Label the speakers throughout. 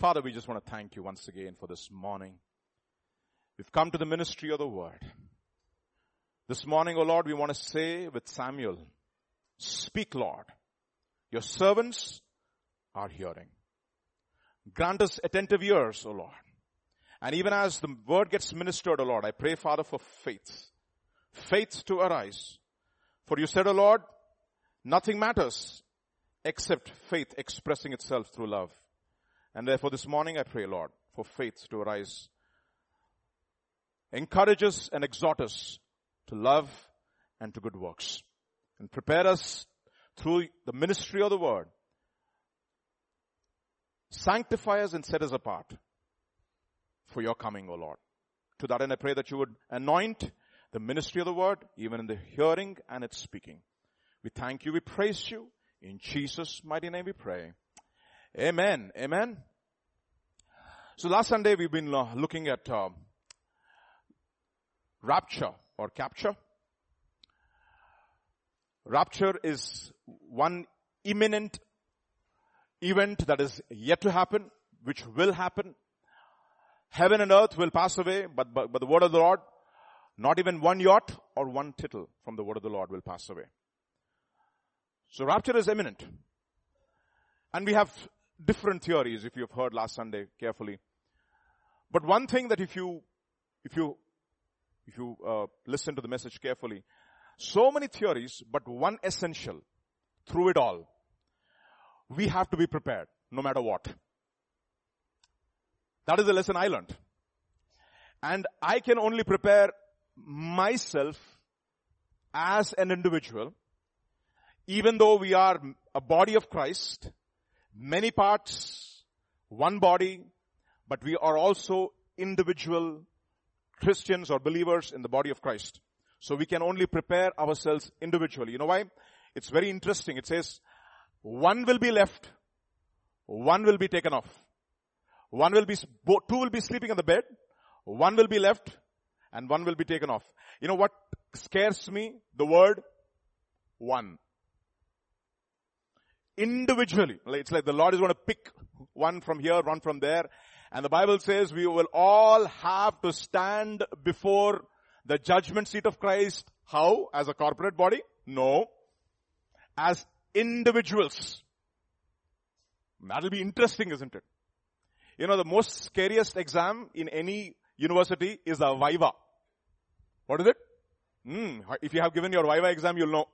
Speaker 1: Father, we just want to thank you once again for this morning. We've come to the ministry of the word. This morning, O oh Lord, we want to say with Samuel, speak Lord. Your servants are hearing. Grant us attentive ears, O oh Lord. And even as the word gets ministered, O oh Lord, I pray, Father, for faith. Faith to arise. For you said, O Lord, nothing matters except faith expressing itself through love. And therefore this morning I pray, Lord, for faith to arise. Encourage us and exhort us to love and to good works. And prepare us through the ministry of the word. Sanctify us and set us apart for your coming, O Lord. To that end I pray that you would anoint the ministry of the word, even in the hearing and its speaking. We thank you, we praise you. In Jesus' mighty name we pray. Amen. Amen. So last Sunday we've been looking at uh, rapture or capture. Rapture is one imminent event that is yet to happen, which will happen. Heaven and earth will pass away, but, but, but the word of the Lord, not even one jot or one tittle from the word of the Lord will pass away. So rapture is imminent. And we have different theories if you've heard last Sunday carefully. But one thing that if you, if you, if you uh, listen to the message carefully, so many theories, but one essential through it all. We have to be prepared no matter what. That is the lesson I learned. And I can only prepare myself as an individual, even though we are a body of Christ, many parts, one body, but we are also individual Christians or believers in the body of Christ. So we can only prepare ourselves individually. You know why? It's very interesting. It says, one will be left, one will be taken off. One will be, two will be sleeping on the bed, one will be left, and one will be taken off. You know what scares me? The word one individually. It's like the Lord is going to pick one from here, one from there. And the Bible says we will all have to stand before the judgment seat of Christ. How? As a corporate body? No. As individuals. That'll be interesting, isn't it? You know, the most scariest exam in any university is the Viva. What is it? Mm, if you have given your Viva exam, you'll know.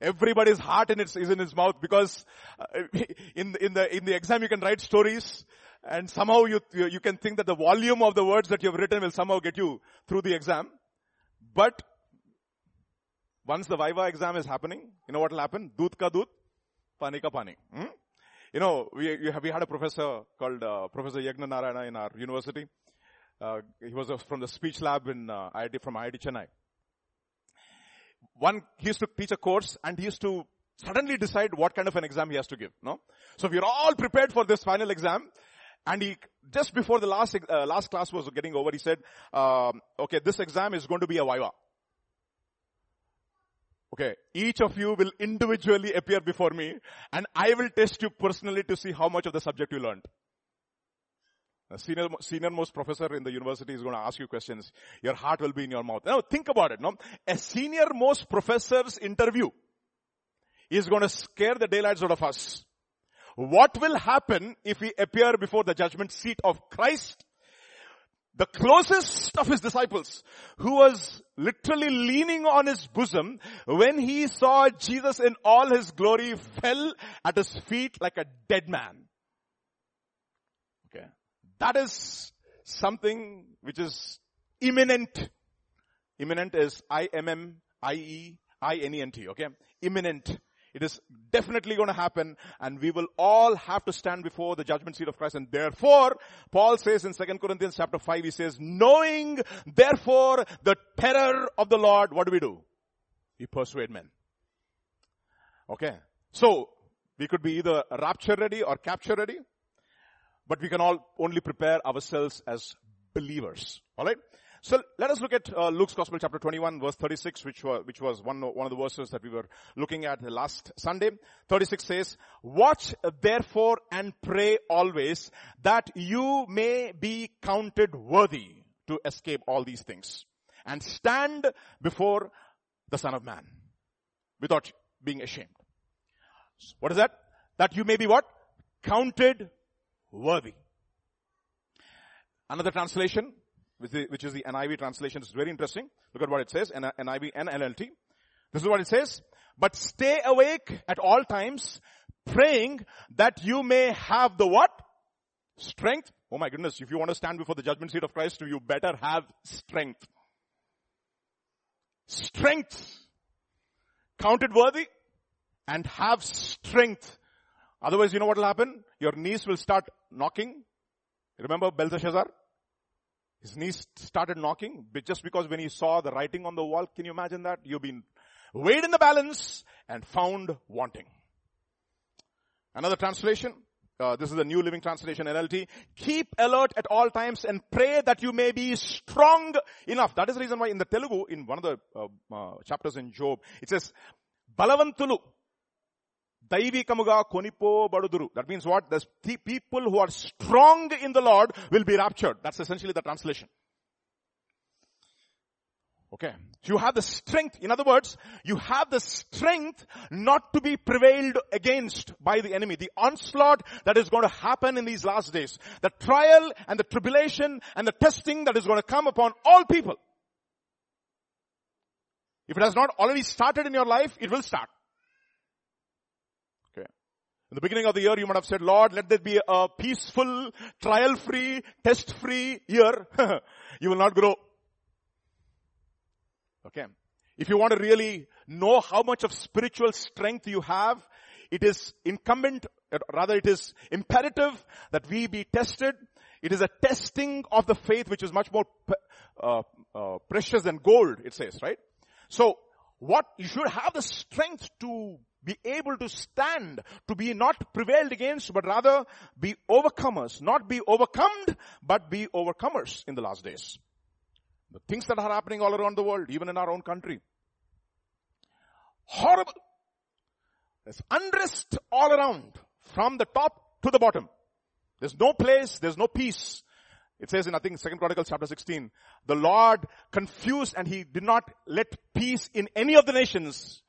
Speaker 1: Everybody's heart in its, is in his mouth because uh, in, in the, in the exam you can write stories and somehow you, you can think that the volume of the words that you have written will somehow get you through the exam. But once the Viva exam is happening, you know what will happen? Doot ka doot, pani ka pani. Hmm? You know, we, we, have, we had a professor called uh, Professor Yegnanarayana in our university. Uh, he was from the speech lab in uh, IIT from IIT Chennai one, he used to teach a course and he used to suddenly decide what kind of an exam he has to give, no? So we are all prepared for this final exam. And he, just before the last, uh, last class was getting over, he said, um, okay, this exam is going to be a Viva. Okay, each of you will individually appear before me and I will test you personally to see how much of the subject you learned. A senior, senior most professor in the university is going to ask you questions. Your heart will be in your mouth. Now think about it, no? A senior most professor's interview is going to scare the daylights out of us. What will happen if we appear before the judgment seat of Christ? The closest of his disciples, who was literally leaning on his bosom when he saw Jesus in all his glory, fell at his feet like a dead man. That is something which is imminent. Imminent is I-M-M-I-E-I-N-E-N-T, okay? Imminent. It is definitely going to happen and we will all have to stand before the judgment seat of Christ and therefore, Paul says in 2 Corinthians chapter 5, he says, knowing therefore the terror of the Lord, what do we do? We persuade men. Okay. So, we could be either rapture ready or capture ready. But we can all only prepare ourselves as believers. Alright? So let us look at uh, Luke's Gospel chapter 21 verse 36 which was, which was one, one of the verses that we were looking at last Sunday. 36 says, watch therefore and pray always that you may be counted worthy to escape all these things and stand before the Son of Man without being ashamed. What is that? That you may be what? Counted worthy. Another translation, which is the NIV translation, is very interesting. Look at what it says, NIV and NLT. This is what it says. But stay awake at all times, praying that you may have the what? Strength. Oh my goodness, if you want to stand before the judgment seat of Christ, you better have strength. Strength. Counted worthy and have strength. Otherwise, you know what will happen? Your knees will start knocking. Remember Belteshazzar? His knees started knocking just because when he saw the writing on the wall, can you imagine that? You've been weighed in the balance and found wanting. Another translation. Uh, this is the New Living Translation NLT. Keep alert at all times and pray that you may be strong enough. That is the reason why in the Telugu, in one of the uh, uh, chapters in Job, it says, Balavantulu దైవికముగా కొనిపోబడుదురు that means what the people who are strong in the Lord will be raptured. That's essentially the translation. Okay. You have the strength. In other words, you have the strength not to be prevailed against by the enemy. The onslaught that is going to happen in these last days. The trial and the tribulation and the testing that is going to come upon all people. If it has not already started in your life, it will start. The beginning of the year, you might have said, Lord, let there be a peaceful, trial-free, test-free year. you will not grow. Okay. If you want to really know how much of spiritual strength you have, it is incumbent, rather it is imperative that we be tested. It is a testing of the faith which is much more uh, uh, precious than gold, it says, right? So, what, you should have the strength to be able to stand, to be not prevailed against, but rather be overcomers, not be overcome, but be overcomers in the last days. The things that are happening all around the world, even in our own country. Horrible. There's unrest all around, from the top to the bottom. There's no place, there's no peace. It says in, I think, Second Chronicles chapter 16, the Lord confused and he did not let peace in any of the nations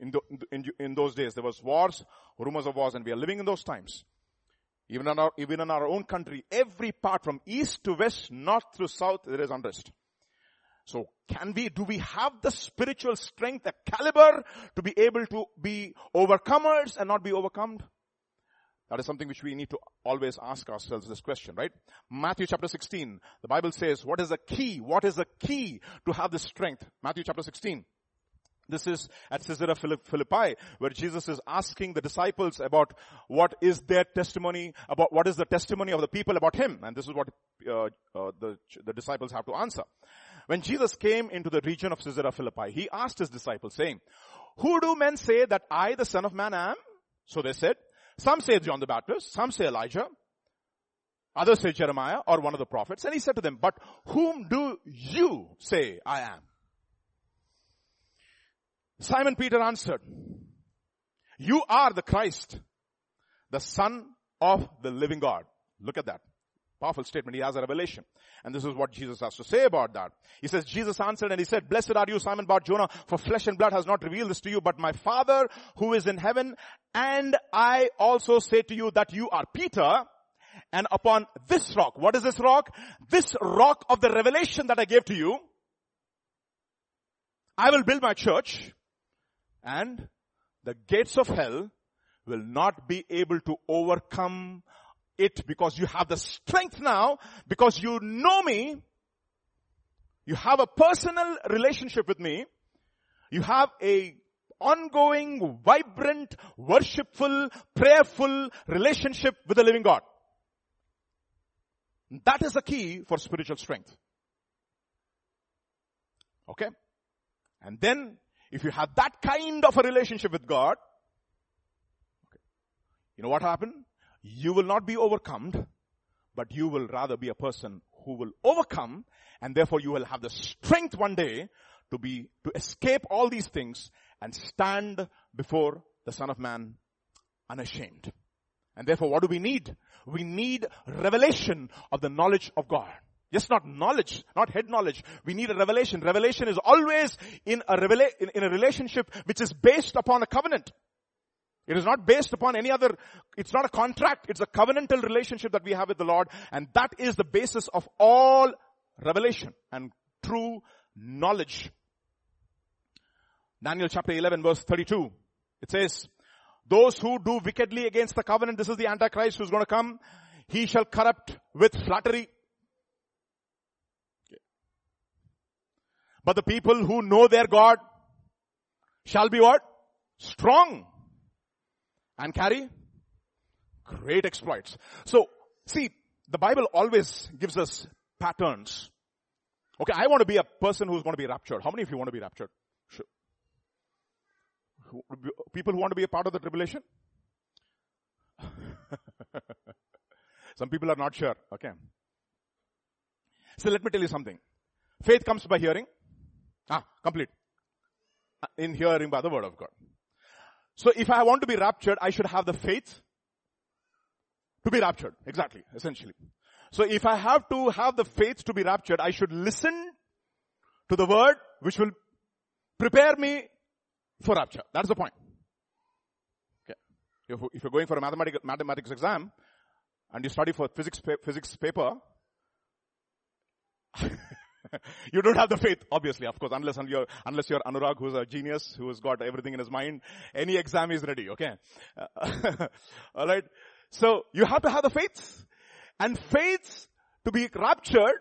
Speaker 1: in, the, in, in those days. There was wars, rumors of wars, and we are living in those times. Even in our, even in our own country, every part from east to west, north to south, there is unrest. So can we, do we have the spiritual strength, the caliber to be able to be overcomers and not be overcome? That is something which we need to always ask ourselves this question, right? Matthew chapter 16, the Bible says, what is the key? What is the key to have this strength? Matthew chapter 16. This is at Caesarea Philippi where Jesus is asking the disciples about what is their testimony, about what is the testimony of the people about him. And this is what uh, uh, the, the disciples have to answer. When Jesus came into the region of Caesarea Philippi, he asked his disciples saying, who do men say that I, the son of man, am? So they said, some say John the Baptist, some say Elijah, others say Jeremiah or one of the prophets. And he said to them, but whom do you say I am? Simon Peter answered, you are the Christ, the son of the living God. Look at that. Powerful statement. He has a revelation. And this is what Jesus has to say about that. He says, Jesus answered and he said, Blessed are you, Simon Bar Jonah, for flesh and blood has not revealed this to you, but my Father who is in heaven. And I also say to you that you are Peter, and upon this rock, what is this rock? This rock of the revelation that I gave to you, I will build my church, and the gates of hell will not be able to overcome it because you have the strength now, because you know me, you have a personal relationship with me, you have a ongoing, vibrant, worshipful, prayerful relationship with the living God. That is the key for spiritual strength. Okay? And then if you have that kind of a relationship with God, okay, you know what happened? You will not be overcome, but you will rather be a person who will overcome and therefore you will have the strength one day to be, to escape all these things and stand before the Son of Man unashamed. And therefore what do we need? We need revelation of the knowledge of God. Just not knowledge, not head knowledge. We need a revelation. Revelation is always in a revela- in, in a relationship which is based upon a covenant. It is not based upon any other, it's not a contract, it's a covenantal relationship that we have with the Lord, and that is the basis of all revelation and true knowledge. Daniel chapter 11 verse 32, it says, those who do wickedly against the covenant, this is the Antichrist who's going to come, he shall corrupt with flattery. But the people who know their God shall be what? Strong and carry great exploits. So, see, the Bible always gives us patterns. Okay, I want to be a person who's going to be raptured. How many of you want to be raptured? Sure. People who want to be a part of the tribulation? Some people are not sure. Okay. So let me tell you something. Faith comes by hearing. Ah, complete. In hearing by the word of God. So if I want to be raptured, I should have the faith to be raptured. Exactly, essentially. So if I have to have the faith to be raptured, I should listen to the word which will prepare me for rapture. That's the point. Okay. If, you're going for a mathematics, mathematics exam and you study for physics, physics paper, you don't have the faith, obviously, of course, unless you're, unless you're Anurag, who's a genius, who's got everything in his mind. Any exam is ready, okay? Alright? So, you have to have the faith. And faith to be raptured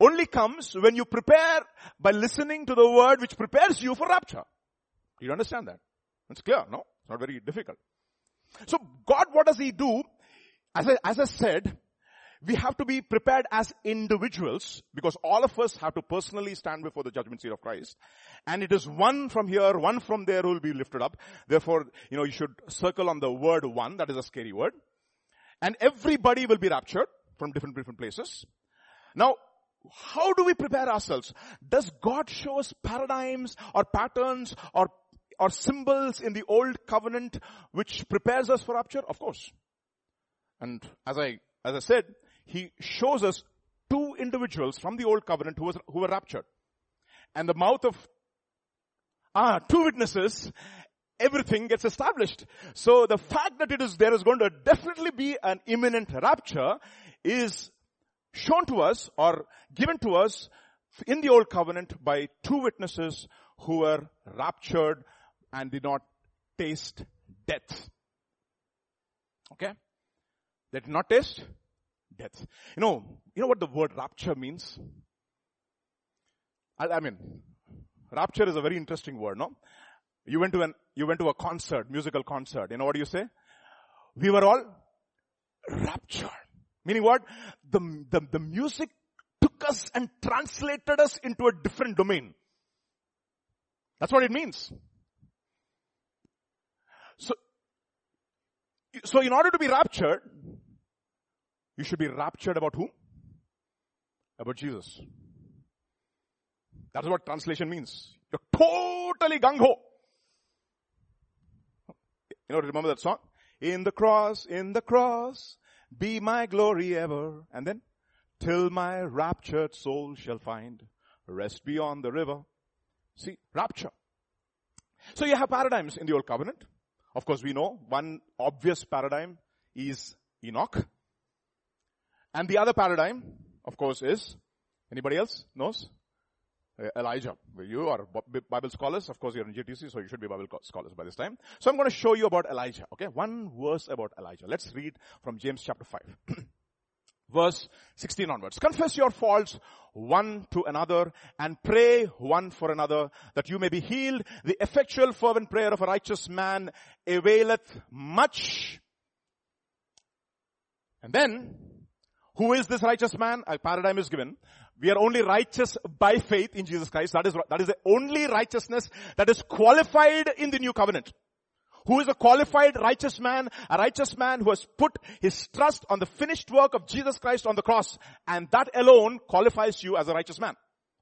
Speaker 1: only comes when you prepare by listening to the word which prepares you for rapture. Do you understand that? It's clear, no? It's not very difficult. So God, what does He do? As I, as I said, we have to be prepared as individuals because all of us have to personally stand before the judgment seat of Christ. And it is one from here, one from there will be lifted up. Therefore, you know, you should circle on the word one. That is a scary word. And everybody will be raptured from different, different places. Now, how do we prepare ourselves? Does God show us paradigms or patterns or, or symbols in the old covenant which prepares us for rapture? Of course. And as I, as I said, he shows us two individuals from the old covenant who, was, who were raptured. And the mouth of, ah, two witnesses, everything gets established. So the fact that it is, there is going to definitely be an imminent rapture is shown to us or given to us in the old covenant by two witnesses who were raptured and did not taste death. Okay? They did not taste death. You know, you know what the word rapture means? I, I mean, rapture is a very interesting word, no? You went to an, you went to a concert, musical concert. You know what do you say? We were all raptured. Meaning what? The, the, the music took us and translated us into a different domain. That's what it means. So, so in order to be raptured, you should be raptured about whom? About Jesus. That's what translation means. You're totally gung-ho. You know, remember that song? In the cross, in the cross, be my glory ever. And then, till my raptured soul shall find rest beyond the river. See, rapture. So you have paradigms in the old covenant. Of course, we know one obvious paradigm is Enoch. And the other paradigm, of course, is, anybody else knows? Uh, Elijah. You are Bible scholars. Of course, you're in GTC, so you should be Bible scholars by this time. So I'm going to show you about Elijah. Okay. One verse about Elijah. Let's read from James chapter 5. verse 16 onwards. Confess your faults one to another and pray one for another that you may be healed. The effectual fervent prayer of a righteous man availeth much. And then who is this righteous man? A paradigm is given. We are only righteous by faith in Jesus Christ. That is, that is the only righteousness that is qualified in the new covenant. who is a qualified righteous man, a righteous man who has put his trust on the finished work of Jesus Christ on the cross. And that alone qualifies you as a righteous man.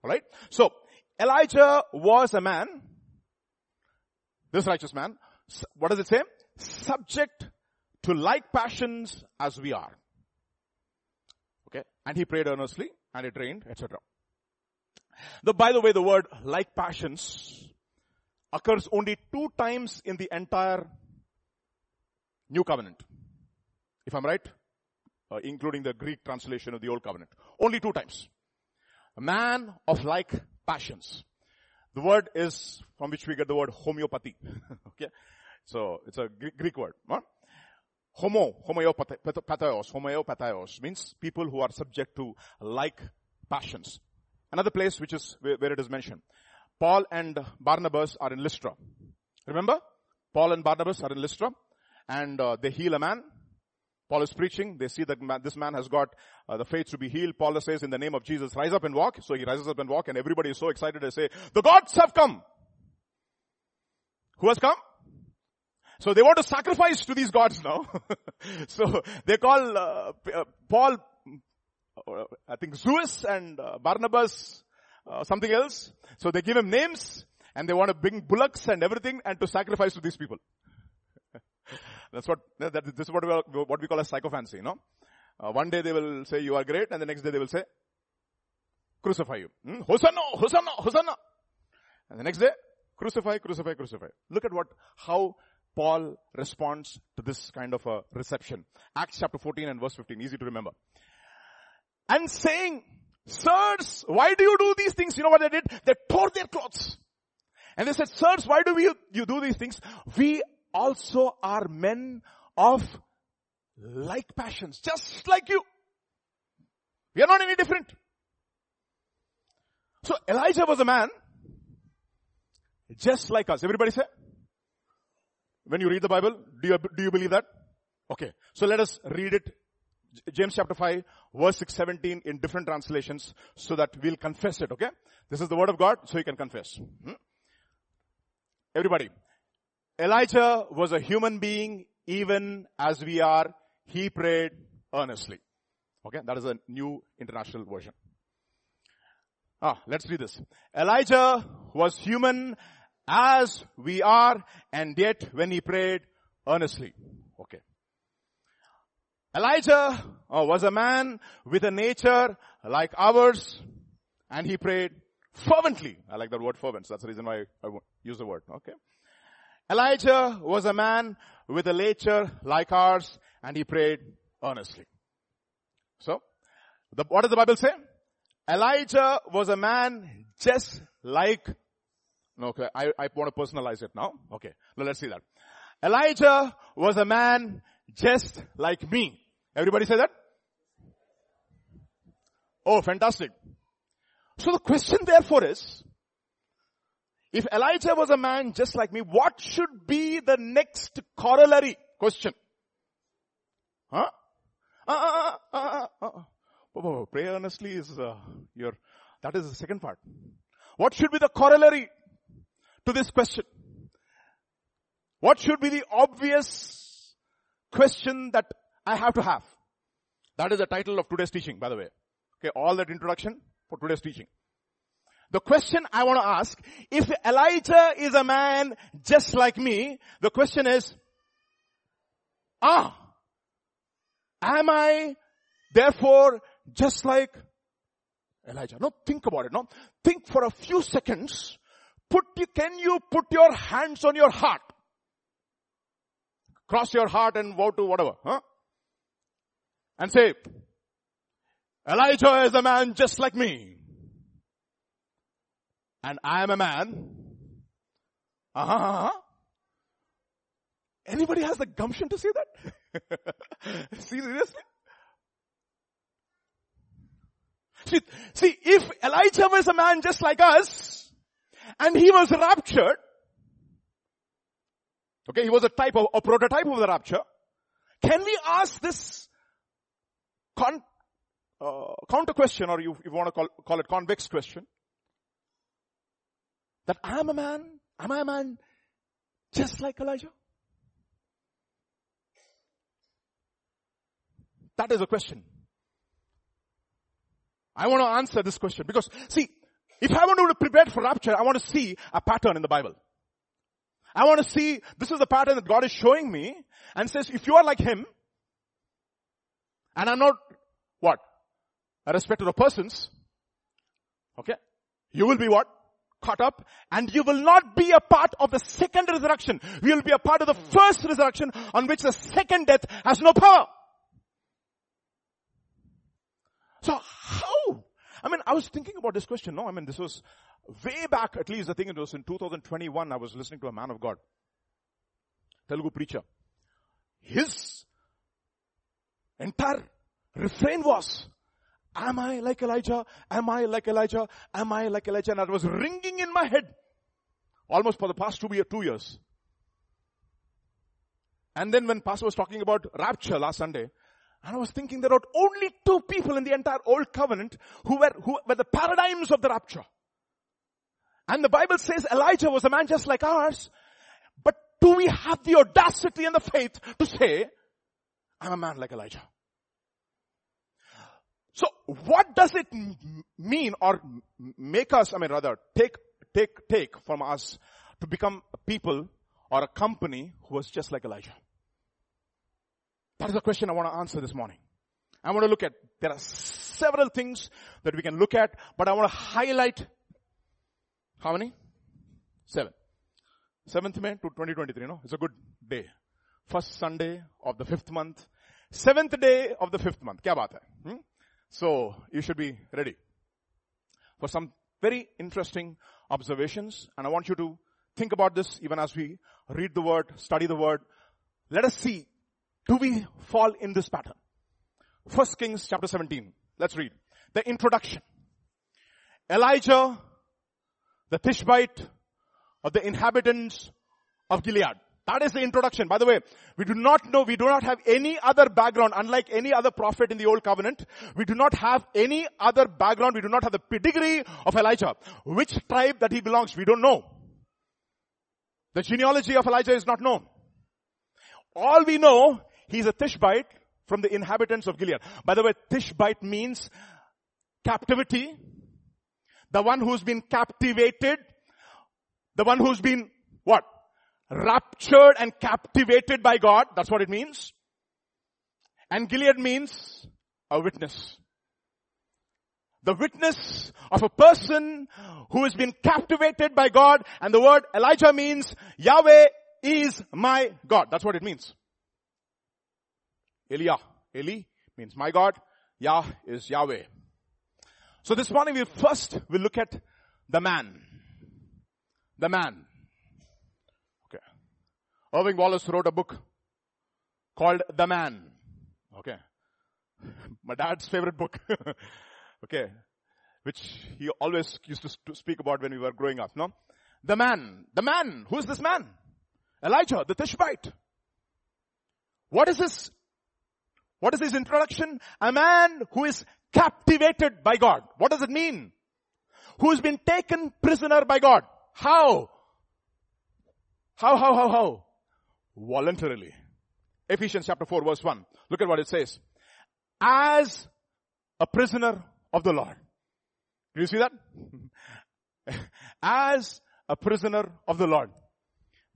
Speaker 1: Alright? So, Elijah was a man, this righteous man, what does it say? Subject to like passions as we are. Okay? And he prayed earnestly and it rained, etc. The, by the way, the word like passions occurs only two times in the entire New Covenant. If I'm right, uh, including the Greek translation of the Old Covenant. Only two times. A man of like passions. The word is from which we get the word homeopathy. okay. So it's a Greek word. Huh? Homo, homeopathios, homeopathios means people who are subject to like passions. Another place which is where, it is mentioned. Paul and Barnabas are in Lystra. Remember? Paul and Barnabas are in Lystra and uh, they heal a man. Paul is preaching. They see that man, this man has got uh, the faith to be healed. Paul says in the name of Jesus, rise up and walk. So he rises up and walk and everybody is so excited They say, the gods have come. Who has come? So they want to sacrifice to these gods now. so they call uh, uh, Paul, uh, I think Zeus and uh, Barnabas, uh, something else. So they give him names and they want to bring bullocks and everything and to sacrifice to these people. That's what, that, this is what we, what we call a psychophancy, you know. Uh, one day they will say you are great and the next day they will say crucify you. Hmm? Hosanna, Hosanna, Hosanna. And the next day, crucify, crucify, crucify. Look at what, how Paul responds to this kind of a reception. Acts chapter 14 and verse 15, easy to remember. And saying, Sirs, why do you do these things? You know what they did? They tore their clothes. And they said, Sirs, why do we, you do these things? We also are men of like passions, just like you. We are not any different. So Elijah was a man just like us. Everybody say? When you read the Bible, do you, do you believe that? Okay. So let us read it. James chapter 5 verse 6, 17 in different translations so that we'll confess it, okay? This is the word of God, so you can confess. Hmm? Everybody. Elijah was a human being even as we are. He prayed earnestly. Okay, that is a new international version. Ah, let's read this. Elijah was human as we are and yet when he prayed earnestly. Okay. Elijah uh, was a man with a nature like ours and he prayed fervently. I like that word fervent. So that's the reason why I use the word. Okay. Elijah was a man with a nature like ours and he prayed earnestly. So, the, what does the Bible say? Elijah was a man just like Okay, I, I want to personalize it now. Okay, now let's see that. Elijah was a man just like me. Everybody say that? Oh, fantastic. So the question therefore is, if Elijah was a man just like me, what should be the next corollary question? Huh? Uh, uh, uh, pray earnestly is your, that is the second part. What should be the corollary to this question. What should be the obvious question that I have to have? That is the title of today's teaching, by the way. Okay, all that introduction for today's teaching. The question I want to ask, if Elijah is a man just like me, the question is, ah, am I therefore just like Elijah? No, think about it, no? Think for a few seconds put, can you put your hands on your heart? Cross your heart and vow to whatever, huh? And say, Elijah is a man just like me. And I am a man. Uh-huh. Anybody has the gumption to say that? see, seriously? See, see, if Elijah was a man just like us, and he was raptured. Okay, he was a type of, a prototype of the rapture. Can we ask this con, uh, counter question or you, you want to call, call it convex question? That I am a man, am I a man just like Elijah? That is a question. I want to answer this question because see, if I want to prepare for rapture, I want to see a pattern in the Bible. I want to see, this is the pattern that God is showing me and says, if you are like Him, and I'm not, what? A respecter of persons, okay? You will be what? Caught up and you will not be a part of the second resurrection. You will be a part of the first resurrection on which the second death has no power. So how? I mean, I was thinking about this question. No, I mean, this was way back, at least I think it was in 2021, I was listening to a man of God, Telugu preacher. His entire refrain was, am I like Elijah? Am I like Elijah? Am I like Elijah? And it was ringing in my head almost for the past two, two years. And then when Pastor was talking about rapture last Sunday, and I was thinking there are only two people in the entire old covenant who were, who were the paradigms of the rapture. And the Bible says Elijah was a man just like ours. But do we have the audacity and the faith to say, I'm a man like Elijah? So what does it mean or make us, I mean rather, take, take, take from us to become a people or a company who was just like Elijah? That is the question I want to answer this morning. I want to look at, there are several things that we can look at, but I want to highlight how many? Seven. 7th May to 2023, no? It's a good day. First Sunday of the fifth month. Seventh day of the fifth month. Kya baat hai? Hmm? So, you should be ready for some very interesting observations. And I want you to think about this even as we read the word, study the word. Let us see, do we fall in this pattern? First Kings chapter 17. Let's read. The introduction. Elijah the Tishbite of the inhabitants of Gilead. That is the introduction. By the way, we do not know, we do not have any other background, unlike any other prophet in the old covenant. We do not have any other background. We do not have the pedigree of Elijah. Which tribe that he belongs, we don't know. The genealogy of Elijah is not known. All we know, he's a Tishbite from the inhabitants of Gilead. By the way, Tishbite means captivity, the one who's been captivated. The one who's been what? Raptured and captivated by God. That's what it means. And Gilead means a witness. The witness of a person who has been captivated by God and the word Elijah means Yahweh is my God. That's what it means. Elia. Eli means my God. Yah is Yahweh. So this morning we first will look at the man. The man. Okay. Irving Wallace wrote a book called The Man. Okay. My dad's favorite book. okay. Which he always used to speak about when we were growing up, no? The man. The man. Who is this man? Elijah, the Tishbite. What is this? What is his introduction? A man who is captivated by God. What does it mean? Who's been taken prisoner by God. How? How, how, how, how? Voluntarily. Ephesians chapter 4 verse 1. Look at what it says. As a prisoner of the Lord. Do you see that? As a prisoner of the Lord.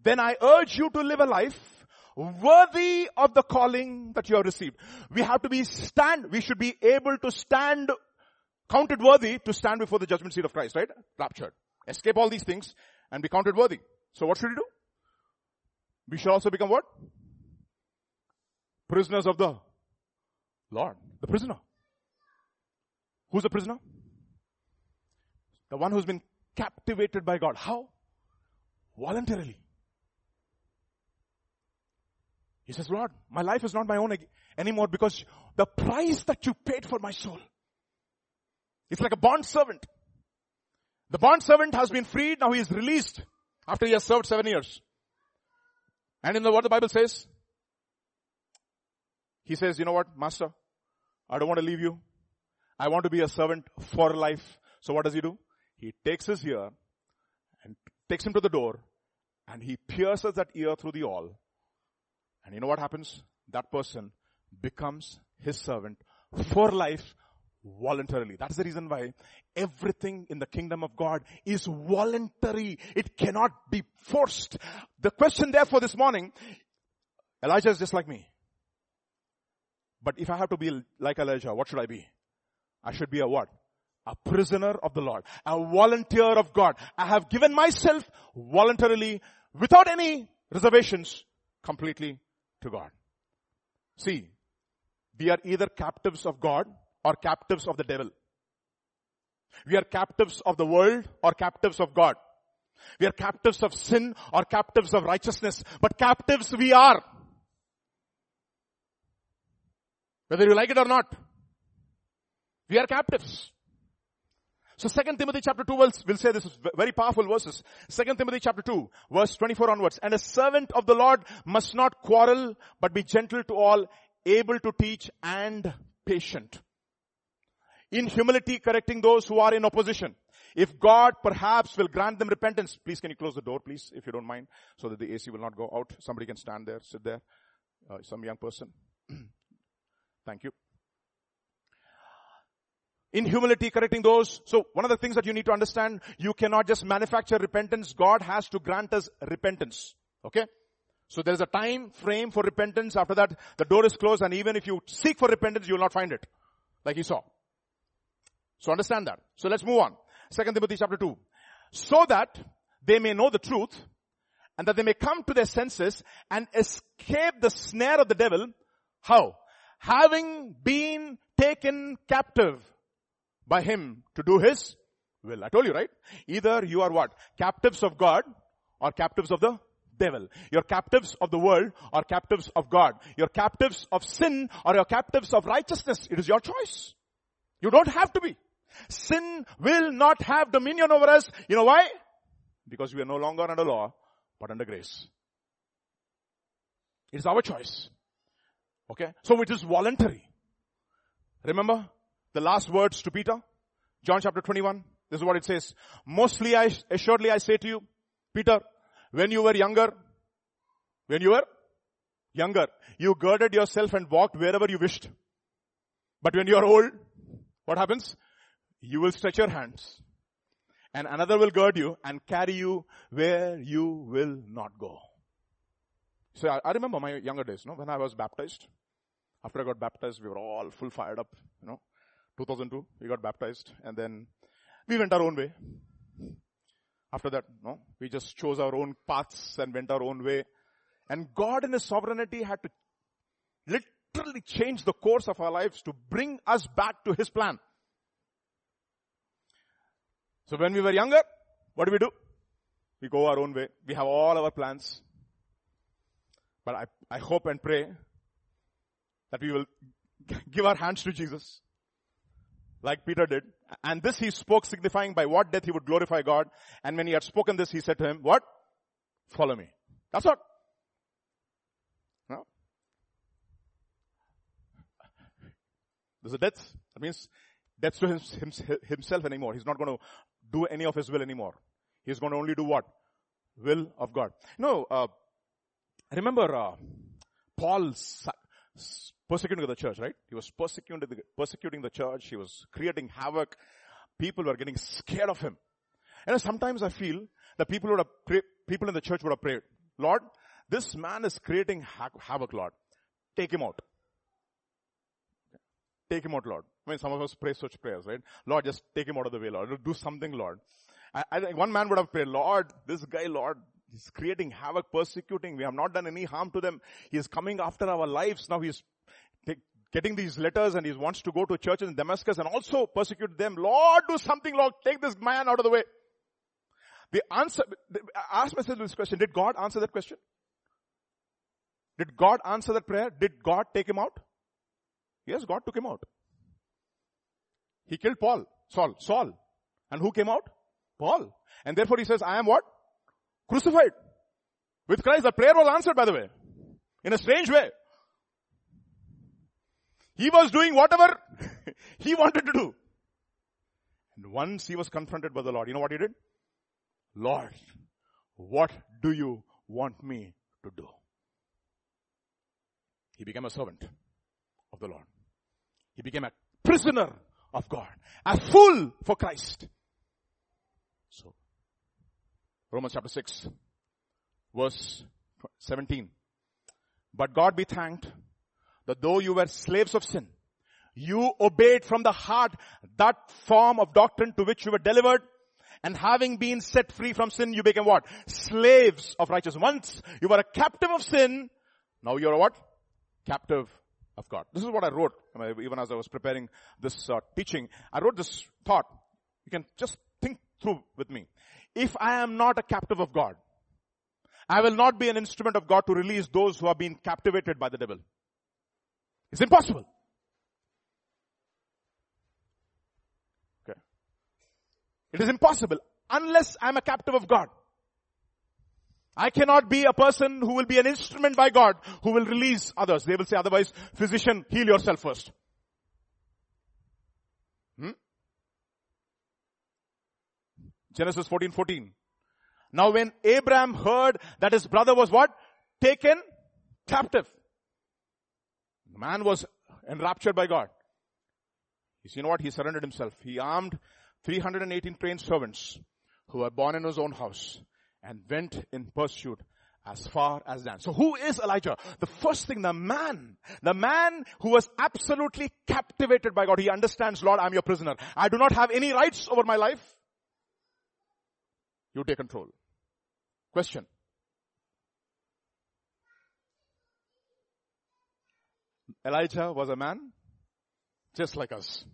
Speaker 1: Then I urge you to live a life worthy of the calling that you have received. We have to be stand, we should be able to stand, counted worthy to stand before the judgment seat of Christ, right? Raptured. Escape all these things and be counted worthy. So what should we do? We should also become what? Prisoners of the Lord. The prisoner. Who's the prisoner? The one who's been captivated by God. How? Voluntarily. He says, Lord, my life is not my own anymore because the price that you paid for my soul. It's like a bond servant. The bond servant has been freed, now he is released after he has served seven years. And in the, what the Bible says, he says, you know what, master, I don't want to leave you. I want to be a servant for life. So what does he do? He takes his ear and takes him to the door and he pierces that ear through the awl and you know what happens? That person becomes his servant for life voluntarily. That's the reason why everything in the kingdom of God is voluntary. It cannot be forced. The question therefore this morning, Elijah is just like me. But if I have to be like Elijah, what should I be? I should be a what? A prisoner of the Lord. A volunteer of God. I have given myself voluntarily, without any reservations, completely to God. See, we are either captives of God or captives of the devil. We are captives of the world or captives of God. We are captives of sin or captives of righteousness. But captives we are. Whether you like it or not. We are captives. So 2 Timothy chapter 2 will, will say this is very powerful verses. 2 Timothy chapter 2 verse 24 onwards. And a servant of the Lord must not quarrel but be gentle to all, able to teach and patient. In humility correcting those who are in opposition. If God perhaps will grant them repentance, please can you close the door please if you don't mind so that the AC will not go out. Somebody can stand there, sit there. Uh, some young person. Thank you in humility correcting those. So one of the things that you need to understand, you cannot just manufacture repentance. God has to grant us repentance. Okay? So there is a time frame for repentance. After that, the door is closed and even if you seek for repentance, you will not find it. Like you saw. So understand that. So let's move on. Second Timothy chapter 2. So that they may know the truth and that they may come to their senses and escape the snare of the devil. How? Having been taken captive by him to do his will. I told you, right? Either you are what? Captives of God or captives of the devil. You're captives of the world or captives of God. You're captives of sin or you're captives of righteousness. It is your choice. You don't have to be. Sin will not have dominion over us. You know why? Because we are no longer under law, but under grace. It is our choice. Okay? So it is voluntary. Remember? The last words to Peter. John chapter 21. This is what it says. Mostly I, assuredly I say to you, Peter, when you were younger, when you were younger, you girded yourself and walked wherever you wished. But when you are old, what happens? You will stretch your hands and another will gird you and carry you where you will not go. So I, I remember my younger days, know, when I was baptized. After I got baptized, we were all full fired up, you know. 2002, we got baptized and then we went our own way. After that, no, we just chose our own paths and went our own way. And God in His sovereignty had to literally change the course of our lives to bring us back to His plan. So when we were younger, what do we do? We go our own way. We have all our plans. But I, I hope and pray that we will give our hands to Jesus like Peter did. And this he spoke signifying by what death he would glorify God. And when he had spoken this, he said to him, what? Follow me. That's what. No? There's a death. That means death to himself anymore. He's not going to do any of his will anymore. He's going to only do what? Will of God. Know, uh, remember uh, Paul persecuting the church, right? He was persecuting the, persecuting the church. He was creating havoc. People were getting scared of him. And sometimes I feel that people would have pray, people in the church would have prayed, Lord, this man is creating havoc, Lord. Take him out. Take him out, Lord. I mean, some of us pray such prayers, right? Lord, just take him out of the way, Lord. Do something, Lord. I, I think one man would have prayed, Lord, this guy, Lord, he's creating havoc, persecuting. We have not done any harm to them. He is coming after our lives. Now he's getting these letters and he wants to go to churches in Damascus and also persecute them. Lord, do something, Lord. Take this man out of the way. The answer, ask myself this question. Did God answer that question? Did God answer that prayer? Did God take him out? Yes, God took him out. He killed Paul, Saul, Saul. And who came out? Paul. And therefore he says, I am what? Crucified. With Christ. The prayer was answered by the way. In a strange way. He was doing whatever he wanted to do. And once he was confronted by the Lord, you know what he did? Lord, what do you want me to do? He became a servant of the Lord. He became a prisoner of God. A fool for Christ. So, Romans chapter 6, verse 17. But God be thanked that though you were slaves of sin, you obeyed from the heart that form of doctrine to which you were delivered. And having been set free from sin, you became what? Slaves of righteousness. Once you were a captive of sin, now you're what? Captive of God. This is what I wrote, even as I was preparing this uh, teaching. I wrote this thought. You can just think through with me. If I am not a captive of God, I will not be an instrument of God to release those who have been captivated by the devil. It's impossible. Okay. It is impossible unless I'm a captive of God. I cannot be a person who will be an instrument by God who will release others. They will say otherwise, physician, heal yourself first. Hmm? Genesis 14, 14. Now when Abraham heard that his brother was what? Taken captive. The man was enraptured by God. You know what? He surrendered himself. He armed 318 trained servants who were born in his own house and went in pursuit as far as Dan. So who is Elijah? The first thing, the man, the man who was absolutely captivated by God. He understands, Lord, I'm your prisoner. I do not have any rights over my life. You take control. Question. Elijah was a man just like us.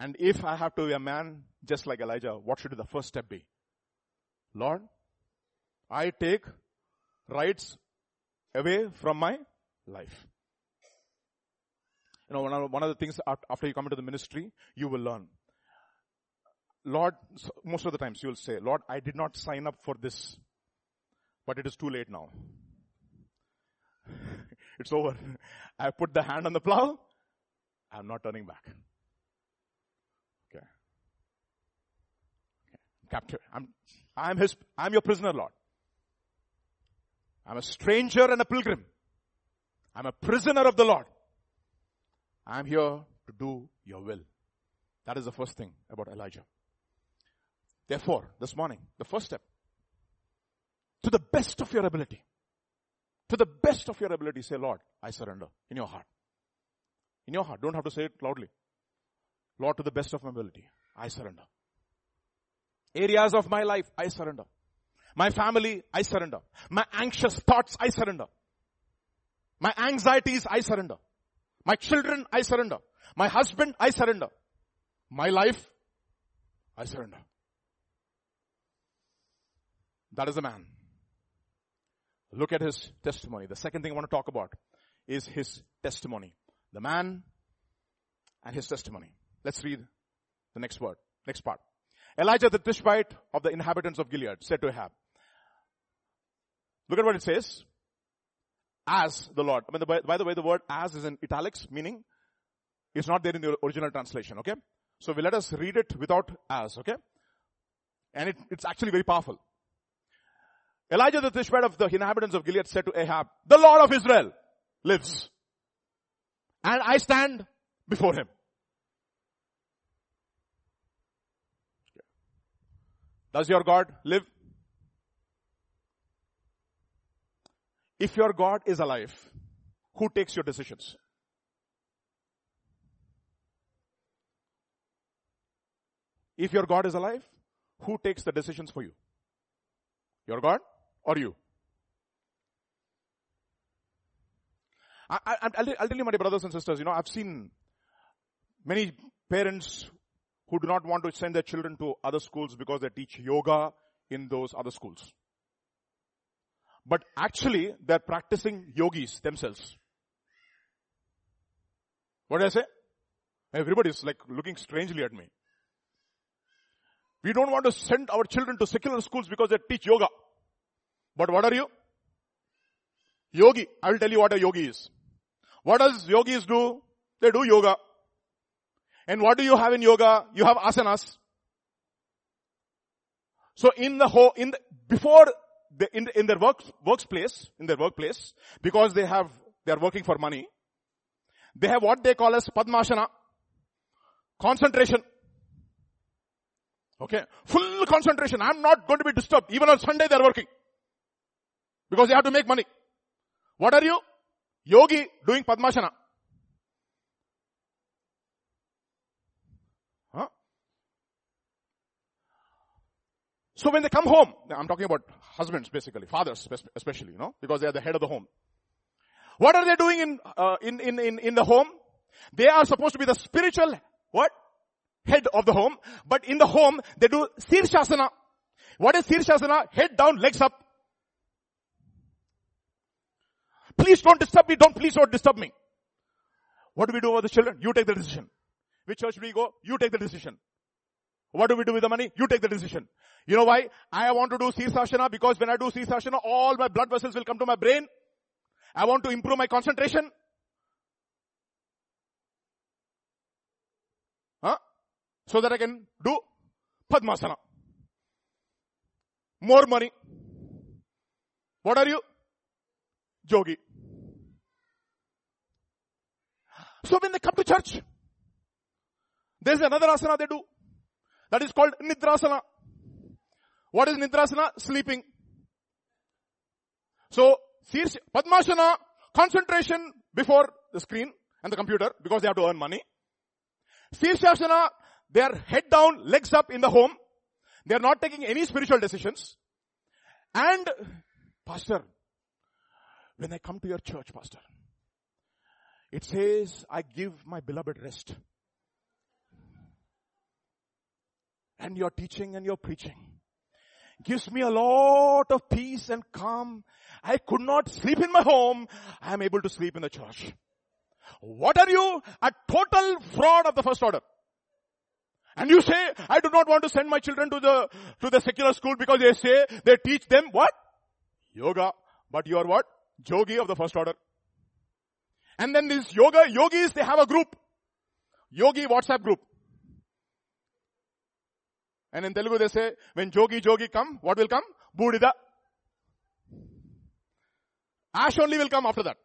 Speaker 1: And if I have to be a man just like Elijah, what should the first step be? Lord, I take rights away from my life. You know, one of the things after you come into the ministry, you will learn. Lord, most of the times you will say, Lord, I did not sign up for this, but it is too late now. It's over. I put the hand on the plow. I'm not turning back. Okay. okay. I'm, I'm his, I'm your prisoner, Lord. I'm a stranger and a pilgrim. I'm a prisoner of the Lord. I'm here to do your will. That is the first thing about Elijah. Therefore, this morning, the first step, to the best of your ability, to the best of your ability, say, Lord, I surrender in your heart. In your heart. Don't have to say it loudly. Lord, to the best of my ability, I surrender. Areas of my life, I surrender. My family, I surrender. My anxious thoughts, I surrender. My anxieties, I surrender. My children, I surrender. My husband, I surrender. My life, I surrender. That is a man. Look at his testimony. The second thing I want to talk about is his testimony. The man and his testimony. Let's read the next word, next part. Elijah the Tishbite of the inhabitants of Gilead said to Ahab, look at what it says. As the Lord. I mean, the, by the way, the word as is in italics, meaning it's not there in the original translation, okay? So we let us read it without as, okay? And it, it's actually very powerful. Elijah the Tishbite of the inhabitants of Gilead said to Ahab, the Lord of Israel lives. And I stand before him. Does your God live? If your God is alive, who takes your decisions? If your God is alive, who takes the decisions for you? Your God? Or you? I, will tell you, my brothers and sisters, you know, I've seen many parents who do not want to send their children to other schools because they teach yoga in those other schools. But actually, they're practicing yogis themselves. What did I say? Everybody's like looking strangely at me. We don't want to send our children to secular schools because they teach yoga. But what are you? Yogi. I will tell you what a yogi is. What does yogis do? They do yoga. And what do you have in yoga? You have asanas. So in the whole, in the, before the, in, the, in their work, workplace, in their workplace, because they have, they are working for money, they have what they call as Padmashana. Concentration. Okay. Full concentration. I'm not going to be disturbed. Even on Sunday they're working. Because they have to make money. What are you? Yogi doing Padmasana. Huh? So when they come home, I'm talking about husbands basically, fathers especially, you know, because they are the head of the home. What are they doing in, uh, in, in, in, in the home? They are supposed to be the spiritual, what? Head of the home. But in the home, they do Sirshasana. What is Sirshasana? Head down, legs up. Please don't disturb me. Don't please don't disturb me. What do we do with the children? You take the decision. Which church we go? You take the decision. What do we do with the money? You take the decision. You know why? I want to do Sirsashana because when I do Sirsashana, all my blood vessels will come to my brain. I want to improve my concentration. Huh? So that I can do Padmasana. More money. What are you? Jogi. So when they come to church, there's another asana they do. That is called Nidrasana. What is Nidrasana? Sleeping. So, Padmasana, concentration before the screen and the computer because they have to earn money. Sirsasana, they are head down, legs up in the home. They are not taking any spiritual decisions. And, Pastor, when I come to your church, Pastor, it says, I give my beloved rest. And your teaching and your preaching gives me a lot of peace and calm. I could not sleep in my home. I am able to sleep in the church. What are you? A total fraud of the first order. And you say, I do not want to send my children to the, to the secular school because they say they teach them what? Yoga. But you are what? Jogi of the first order. And then these yoga, yogis, they have a group. Yogi WhatsApp group. And in Telugu they say, when Jogi Jogi come, what will come? Budida. Ash only will come after that.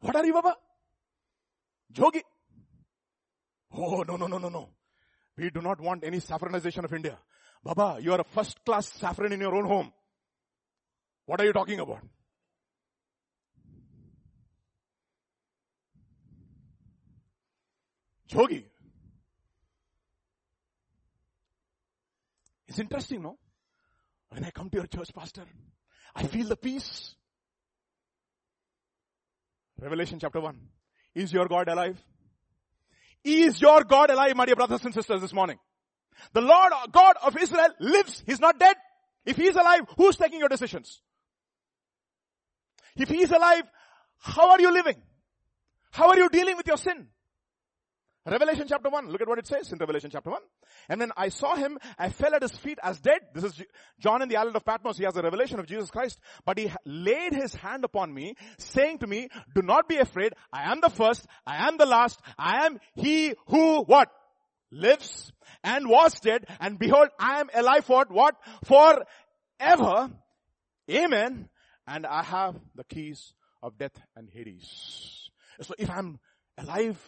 Speaker 1: What are you, Baba? Jogi. Oh, no, no, no, no, no. We do not want any saffronization of India. Baba, you are a first class saffron in your own home. What are you talking about? Jogi. It's interesting, no? When I come to your church, pastor, I feel the peace. Revelation chapter 1. Is your God alive? Is your God alive, my dear brothers and sisters, this morning? The Lord God of Israel lives. He's not dead. If He is alive, who's taking your decisions? If He is alive, how are you living? How are you dealing with your sin? Revelation chapter 1, look at what it says in Revelation chapter 1. And when I saw him, I fell at his feet as dead. This is John in the island of Patmos. He has a revelation of Jesus Christ. But he laid his hand upon me, saying to me, do not be afraid. I am the first. I am the last. I am he who what? Lives and was dead. And behold, I am alive for what? For ever. Amen. And I have the keys of death and Hades. So if I'm alive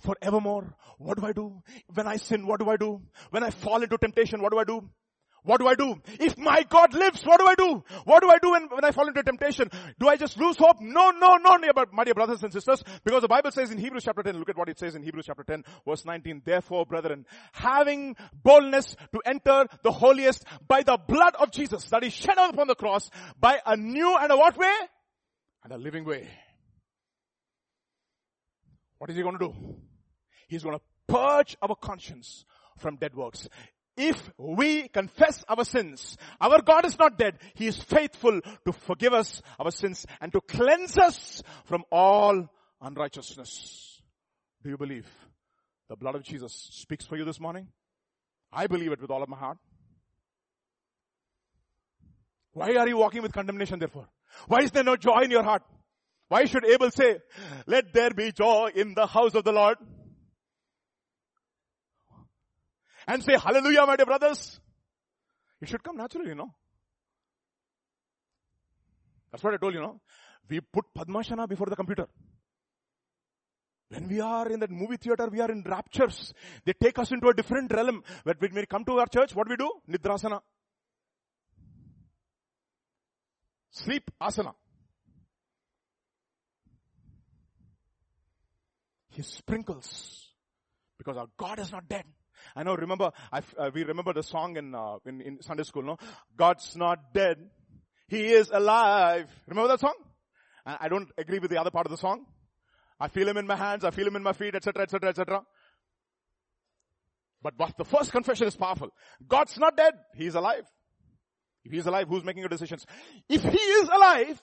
Speaker 1: forevermore. What do I do? When I sin, what do I do? When I fall into temptation, what do I do? What do I do? If my God lives, what do I do? What do I do when, when I fall into temptation? Do I just lose hope? No, no, no, my dear brothers and sisters, because the Bible says in Hebrews chapter 10, look at what it says in Hebrews chapter 10, verse 19, therefore brethren, having boldness to enter the holiest by the blood of Jesus that is shed out upon the cross by a new and a what way? And a living way. What is he going to do? He's going to purge our conscience from dead works. If we confess our sins, our God is not dead. He is faithful to forgive us our sins and to cleanse us from all unrighteousness. Do you believe the blood of Jesus speaks for you this morning? I believe it with all of my heart. Why are you walking with condemnation therefore? Why is there no joy in your heart? Why should Abel say, let there be joy in the house of the Lord? And say hallelujah, my dear brothers. It should come naturally, you know. That's what I told you, know. We put Padmashana before the computer. When we are in that movie theater, we are in raptures. They take us into a different realm. But when we come to our church, what we do? Nidrasana. Sleep asana. He sprinkles because our God is not dead. I know, remember, uh, we remember the song in, uh, in, in Sunday school, no? God's not dead. He is alive. Remember that song? I don't agree with the other part of the song. I feel him in my hands, I feel him in my feet, etc., etc., etc. But the first confession is powerful. God's not dead. He is alive. If he is alive, who's making your decisions? If he is alive,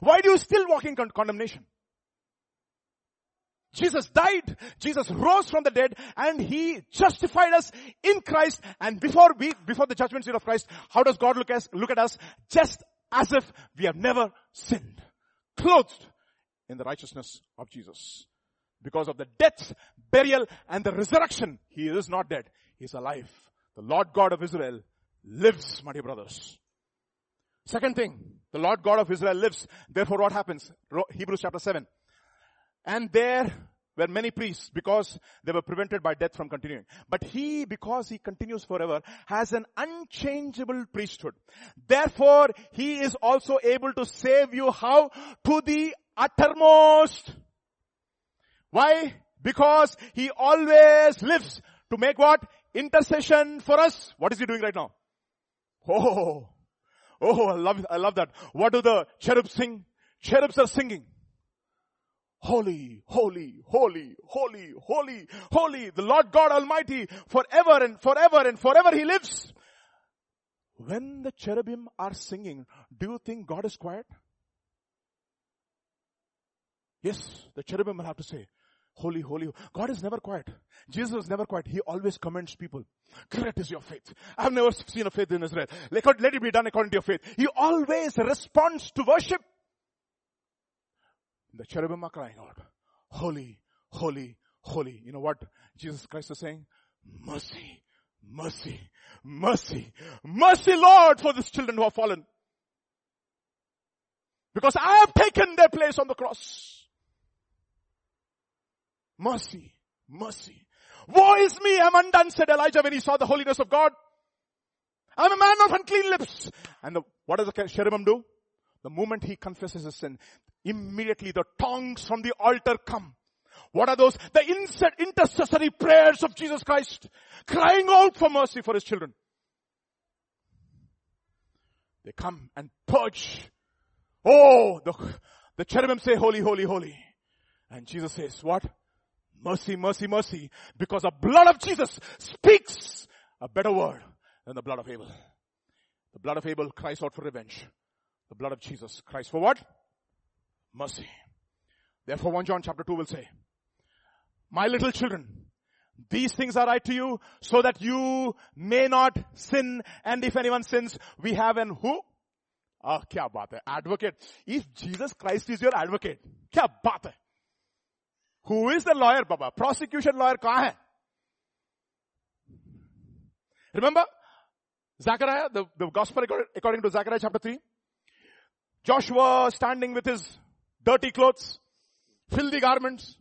Speaker 1: why do you still walk in con- condemnation? Jesus died, Jesus rose from the dead, and He justified us in Christ. And before we, before the judgment seat of Christ, how does God look, as, look at us? Just as if we have never sinned. Clothed in the righteousness of Jesus. Because of the death, burial, and the resurrection, He is not dead. He is alive. The Lord God of Israel lives, my dear brothers. Second thing, the Lord God of Israel lives. Therefore what happens? Hebrews chapter 7. And there were many priests because they were prevented by death from continuing. But he, because he continues forever, has an unchangeable priesthood. Therefore, he is also able to save you how? To the uttermost. Why? Because he always lives to make what? Intercession for us. What is he doing right now? Oh, oh, I love, I love that. What do the cherubs sing? Cherubs are singing. Holy, holy, holy, holy, holy, holy, the Lord God Almighty, forever and forever and forever He lives. When the cherubim are singing, do you think God is quiet? Yes, the cherubim will have to say, holy, holy. God is never quiet. Jesus is never quiet. He always commends people. Great is your faith. I've never seen a faith in Israel. Let it be done according to your faith. He always responds to worship. The cherubim are crying out, holy, holy, holy. You know what Jesus Christ is saying? Mercy, mercy, mercy, mercy Lord for these children who have fallen. Because I have taken their place on the cross. Mercy, mercy. Woe is me, I'm undone, said Elijah when he saw the holiness of God. I'm a man of unclean lips. And the, what does the cherubim do? The moment he confesses his sin, immediately the tongues from the altar come. What are those? The intercessory prayers of Jesus Christ, crying out for mercy for his children. They come and purge. Oh, the, the cherubim say, holy, holy, holy. And Jesus says, what? Mercy, mercy, mercy. Because the blood of Jesus speaks a better word than the blood of Abel. The blood of Abel cries out for revenge. The blood of Jesus cries for what? Mercy. Therefore 1 John chapter 2 will say, My little children, these things are write to you so that you may not sin and if anyone sins, we have an who? Ah, kya baat hai? Advocate. If Jesus Christ is your advocate, kya baat hai? Who is the lawyer, Baba? Prosecution lawyer kahan hai? Remember? Zechariah, the, the gospel according to Zechariah chapter 3. Joshua standing with his dirty clothes, filthy garments,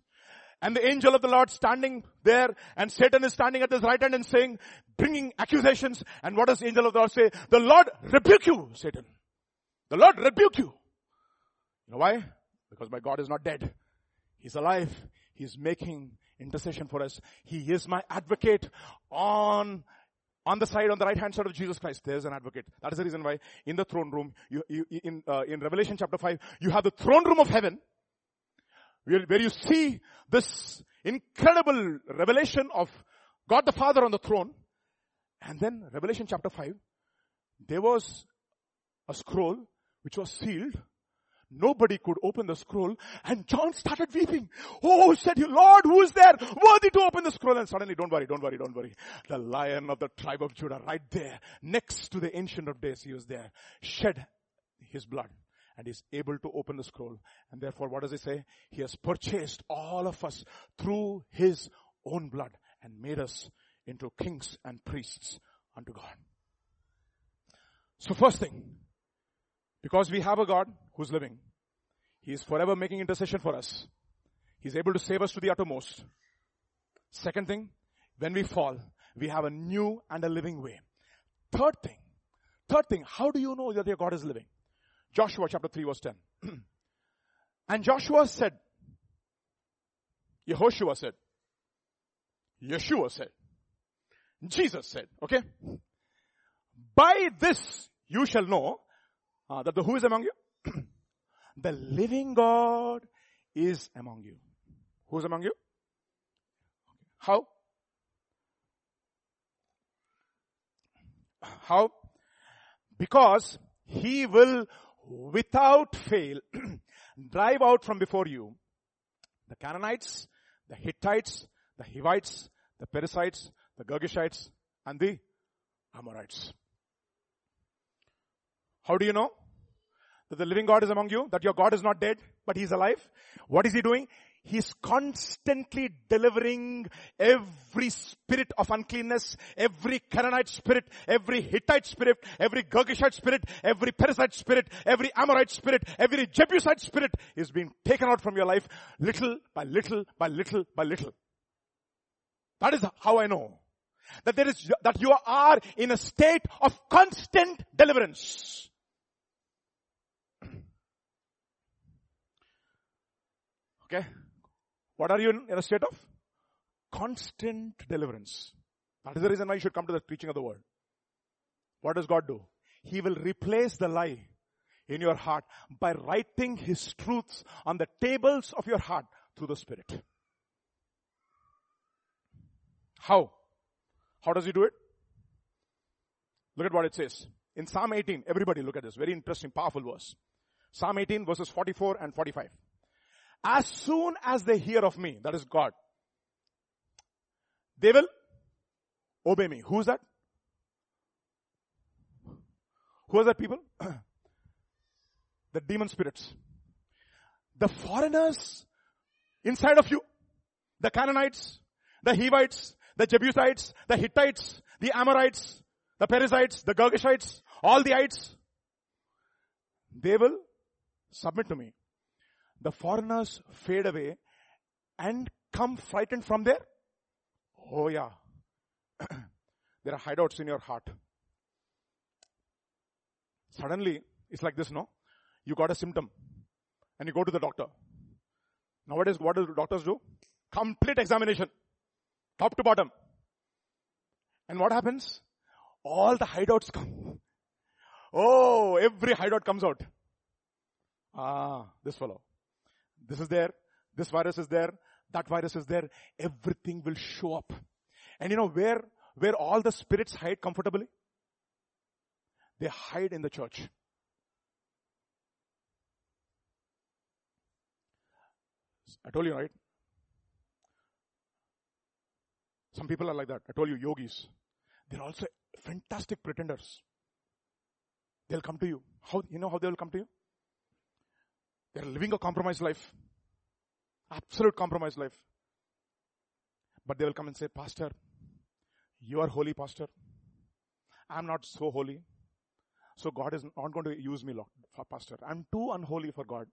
Speaker 1: and the angel of the Lord standing there, and Satan is standing at his right hand and saying, bringing accusations. And what does the angel of the Lord say? The Lord rebuke you, Satan. The Lord rebuke you. You know why? Because my God is not dead. He's alive. He's making intercession for us. He is my advocate on on the side, on the right hand side of Jesus Christ, there's an advocate. That is the reason why in the throne room, you, you, in, uh, in Revelation chapter 5, you have the throne room of heaven, where, where you see this incredible revelation of God the Father on the throne. And then Revelation chapter 5, there was a scroll which was sealed Nobody could open the scroll and John started weeping. Oh, said you, Lord, who is there worthy to open the scroll? And suddenly, don't worry, don't worry, don't worry. The lion of the tribe of Judah right there next to the ancient of days, he was there, shed his blood and is able to open the scroll. And therefore, what does he say? He has purchased all of us through his own blood and made us into kings and priests unto God. So first thing, Because we have a God who's living. He is forever making intercession for us. He's able to save us to the uttermost. Second thing, when we fall, we have a new and a living way. Third thing, third thing, how do you know that your God is living? Joshua chapter 3 verse 10. and Joshua said, Yehoshua said, Yeshua said, Jesus said, okay? By this you shall know uh, that the who is among you? the living God is among you. Who's among you? How? How? Because he will without fail drive out from before you the Canaanites, the Hittites, the Hivites, the Perizzites, the Girgashites, and the Amorites. How do you know? That the living God is among you, that your God is not dead, but He's alive. What is He doing? He's constantly delivering every spirit of uncleanness, every Canaanite spirit, every Hittite spirit, every Girgashite spirit, every Perizzite spirit, every Amorite spirit, every Jebusite spirit is being taken out from your life little by little by little by little. That is how I know that there is, that you are in a state of constant deliverance. Okay. What are you in, in a state of? Constant deliverance. That is the reason why you should come to the preaching of the word. What does God do? He will replace the lie in your heart by writing His truths on the tables of your heart through the Spirit. How? How does He do it? Look at what it says. In Psalm 18, everybody look at this. Very interesting, powerful verse. Psalm 18 verses 44 and 45. As soon as they hear of me, that is God, they will obey me. Who's that? Who are that people? the demon spirits. The foreigners inside of you. The Canaanites, the Hivites, the Jebusites, the Hittites, the Amorites, the Perizzites, the Girgashites, all the ites. They will submit to me the foreigners fade away and come frightened from there? Oh yeah. there are hideouts in your heart. Suddenly, it's like this, no? You got a symptom and you go to the doctor. Nowadays, what do doctors do? Complete examination. Top to bottom. And what happens? All the hideouts come. Oh, every hideout comes out. Ah, this fellow. This is there. This virus is there. That virus is there. Everything will show up. And you know where, where all the spirits hide comfortably? They hide in the church. I told you, right? Some people are like that. I told you, yogis. They're also fantastic pretenders. They'll come to you. How, you know how they'll come to you? They're living a compromised life. Absolute compromised life. But they will come and say, Pastor, you are holy, Pastor. I'm not so holy. So God is not going to use me, Pastor. I'm too unholy for God.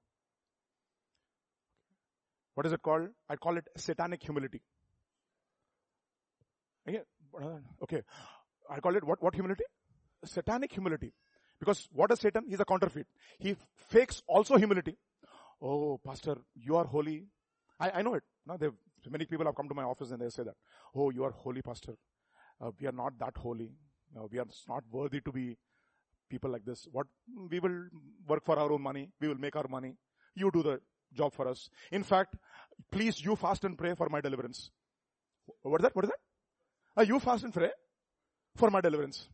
Speaker 1: What is it called? I call it satanic humility. Okay. I call it what, what humility? Satanic humility. Because what is Satan? He's a counterfeit. He fakes also humility. Oh, pastor, you are holy. I, I know it. No, many people have come to my office and they say that. Oh, you are holy, pastor. Uh, we are not that holy. Uh, we are not worthy to be people like this. What we will work for our own money. We will make our money. You do the job for us. In fact, please you fast and pray for my deliverance. What is that? What is that? Uh, you fast and pray for my deliverance.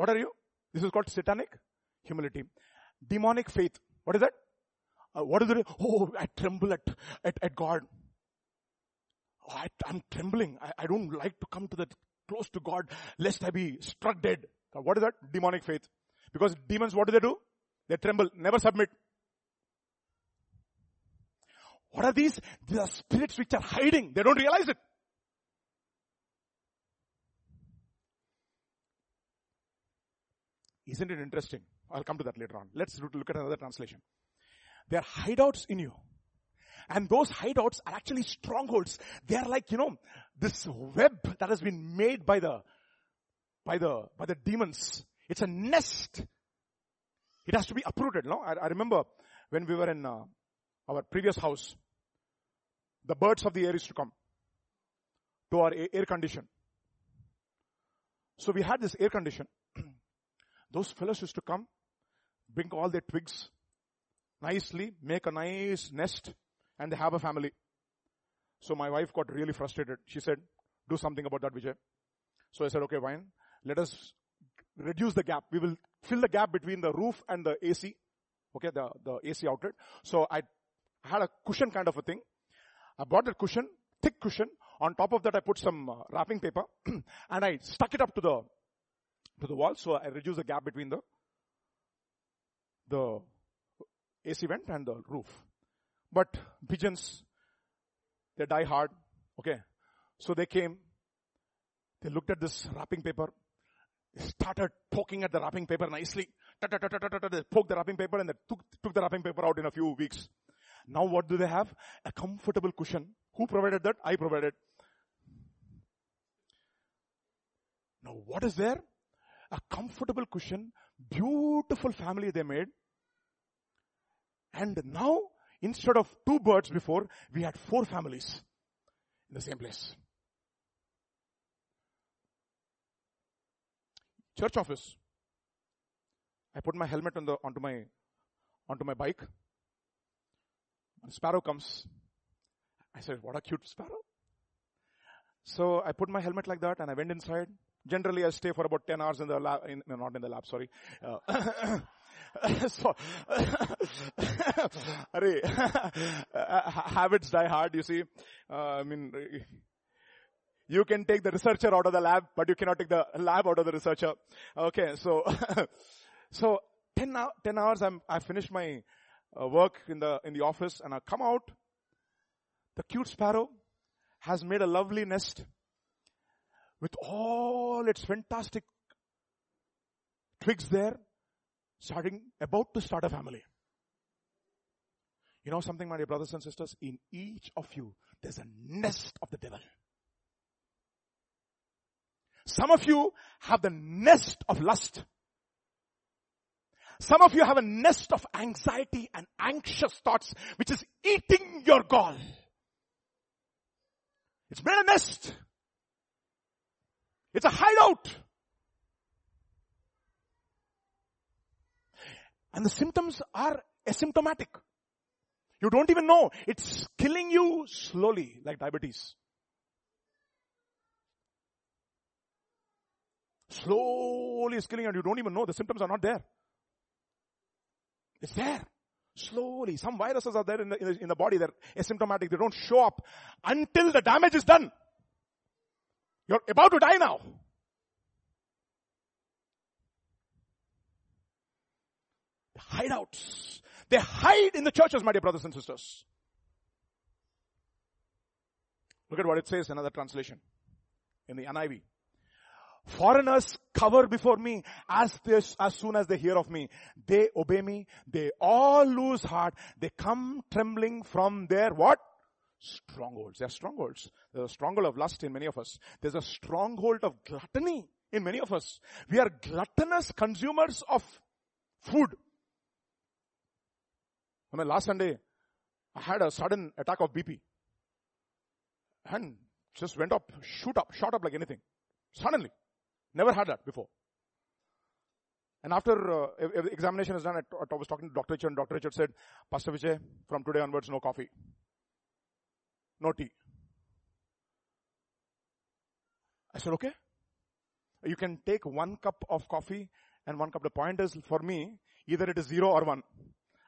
Speaker 1: What are you? This is called satanic humility. Demonic faith. What is that? Uh, what is it? Oh, I tremble at, at, at God. Oh, I, am trembling. I, I don't like to come to the close to God lest I be struck dead. What is that? Demonic faith. Because demons, what do they do? They tremble, never submit. What are these? These are spirits which are hiding. They don't realize it. Isn't it interesting? I'll come to that later on. Let's look at another translation. There are hideouts in you. And those hideouts are actually strongholds. They are like, you know, this web that has been made by the, by the, by the demons. It's a nest. It has to be uprooted, no? I, I remember when we were in uh, our previous house, the birds of the air used to come to our air condition. So we had this air condition. Those fellows used to come, bring all their twigs, nicely, make a nice nest, and they have a family. So my wife got really frustrated. She said, do something about that, Vijay. So I said, okay, fine. Let us reduce the gap. We will fill the gap between the roof and the AC. Okay, the, the AC outlet. So I had a cushion kind of a thing. I bought that cushion, thick cushion. On top of that, I put some uh, wrapping paper and I stuck it up to the, to the wall. So I reduce the gap between the, the AC vent and the roof. But pigeons, they die hard. Okay. So they came, they looked at this wrapping paper, they started poking at the wrapping paper nicely. They poked the wrapping paper and they took, took the wrapping paper out in a few weeks. Now what do they have? A comfortable cushion. Who provided that? I provided. Now what is there? A comfortable cushion, beautiful family they made. And now, instead of two birds before, we had four families in the same place. Church office. I put my helmet on the, onto my, onto my bike. A sparrow comes. I said, what a cute sparrow. So I put my helmet like that and I went inside. Generally I stay for about 10 hours in the lab, in, no, not in the lab, sorry. Uh, so, habits die hard, you see. Uh, I mean, you can take the researcher out of the lab, but you cannot take the lab out of the researcher. Okay, so, so 10, 10 hours I'm, I finished my uh, work in the, in the office and I come out. The cute sparrow has made a lovely nest with all its fantastic twigs there starting, about to start a family. You know something, my dear brothers and sisters? In each of you, there's a nest of the devil. Some of you have the nest of lust. Some of you have a nest of anxiety and anxious thoughts, which is eating your gall. It's made a nest. It's a hideout. And the symptoms are asymptomatic. You don't even know. It's killing you slowly, like diabetes. Slowly it's killing you and you don't even know. The symptoms are not there. It's there. Slowly. Some viruses are there in the, in the, in the body. They're asymptomatic. They don't show up until the damage is done. You're about to die now. hideouts. They hide in the churches, my dear brothers and sisters. Look at what it says in another translation. In the NIV. Foreigners cover before me as as soon as they hear of me. They obey me. They all lose heart. They come trembling from their what? Strongholds. There are strongholds. There's a stronghold of lust in many of us. There's a stronghold of gluttony in many of us. We are gluttonous consumers of food. I mean, last Sunday, I had a sudden attack of BP. And just went up, shoot up, shot up like anything. Suddenly. Never had that before. And after uh, examination is done, I, I was talking to Dr. Richard and Dr. Richard said, Pastor Vijay, from today onwards, no coffee. No tea. I said, okay. You can take one cup of coffee and one cup. The point is for me, either it is zero or one.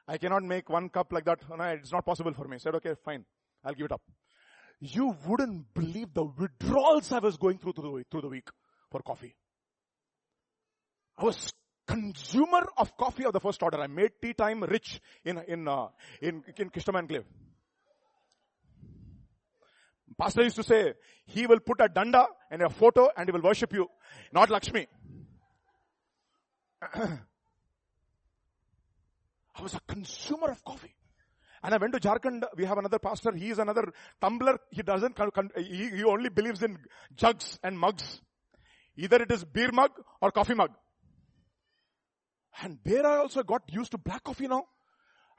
Speaker 1: I cannot make one cup like that. No, it's not possible for me. I said, okay, fine. I'll give it up. You wouldn't believe the withdrawals I was going through through the week, for coffee. I was consumer of coffee of the first order. I made tea time rich in, in, uh, in, in Kishtam. Pastor used to say, he will put a danda and a photo and he will worship you, not Lakshmi. I was a consumer of coffee. And I went to Jharkhand. We have another pastor. He is another tumbler. He doesn't, he, he only believes in jugs and mugs. Either it is beer mug or coffee mug. And there I also got used to black coffee now.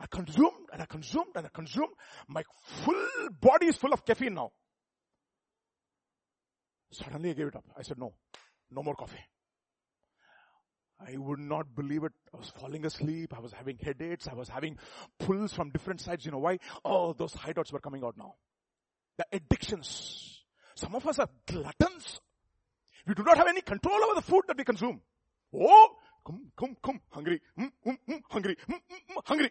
Speaker 1: I consumed and I consumed and I consumed. My full body is full of caffeine now. Suddenly I gave it up. I said, no, no more coffee. I would not believe it. I was falling asleep. I was having headaches. I was having pulls from different sides. You know why? Oh, those hideouts were coming out now. The addictions. Some of us are gluttons. We do not have any control over the food that we consume. Oh, come, come, come, hungry, mm, mm, mm, hungry, mm, mm, mm, hungry.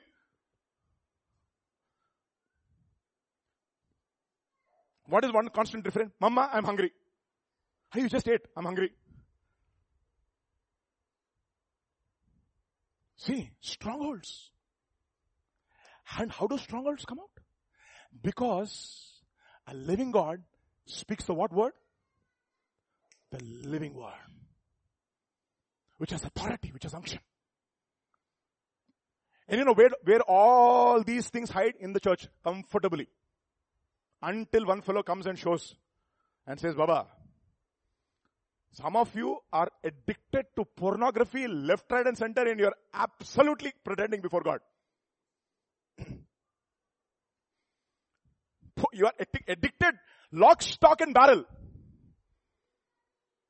Speaker 1: What is one constant refrain? Mama, I'm hungry. Hey, you just ate. I'm hungry. See, strongholds. And how do strongholds come out? Because a living God speaks the what word? The living word. Which has authority, which has unction. And you know where, where all these things hide in the church comfortably. Until one fellow comes and shows and says, Baba, some of you are addicted to pornography left, right and center and you're absolutely pretending before God. you are addicted lock, stock and barrel.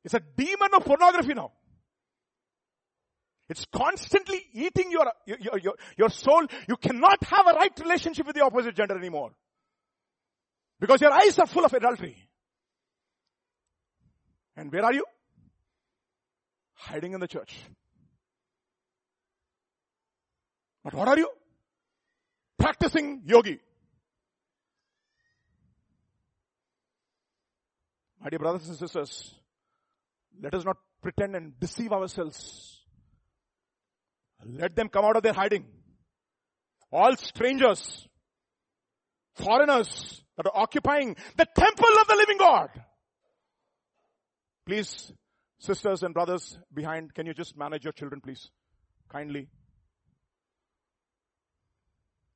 Speaker 1: It's a demon of pornography now. It's constantly eating your, your, your, your soul. You cannot have a right relationship with the opposite gender anymore. Because your eyes are full of adultery. And where are you? Hiding in the church. But what are you? Practicing yogi. My dear brothers and sisters, let us not pretend and deceive ourselves. Let them come out of their hiding. All strangers, foreigners that are occupying the temple of the living God. Please Sisters and brothers behind, can you just manage your children, please? Kindly.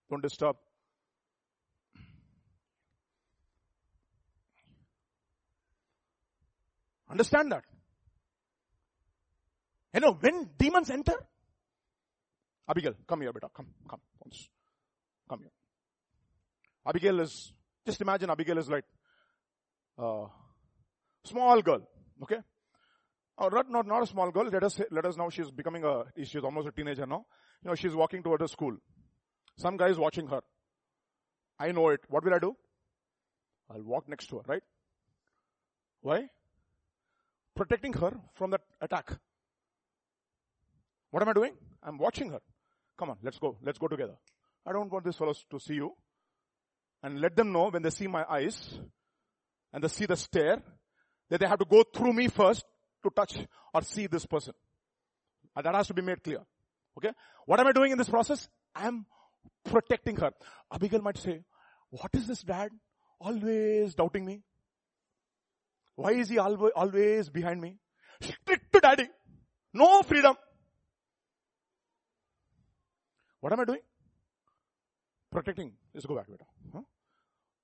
Speaker 1: Don't disturb. Understand that. You know, when demons enter, Abigail, come here, beta, come, come, once. Come here. Abigail is, just imagine Abigail is like, uh, small girl, okay? Oh, not, not, not a small girl. Let us, let us now, she's becoming a, she's almost a teenager now. You know, she's walking toward a school. Some guy is watching her. I know it. What will I do? I'll walk next to her, right? Why? Protecting her from that attack. What am I doing? I'm watching her. Come on, let's go. Let's go together. I don't want these fellows to see you. And let them know when they see my eyes and they see the stare that they have to go through me first to touch or see this person. And that has to be made clear. Okay? What am I doing in this process? I am protecting her. Abigail might say, what is this dad? Always doubting me. Why is he always, behind me? Strict to daddy. No freedom. What am I doing? Protecting. Let's go back, beta. Huh?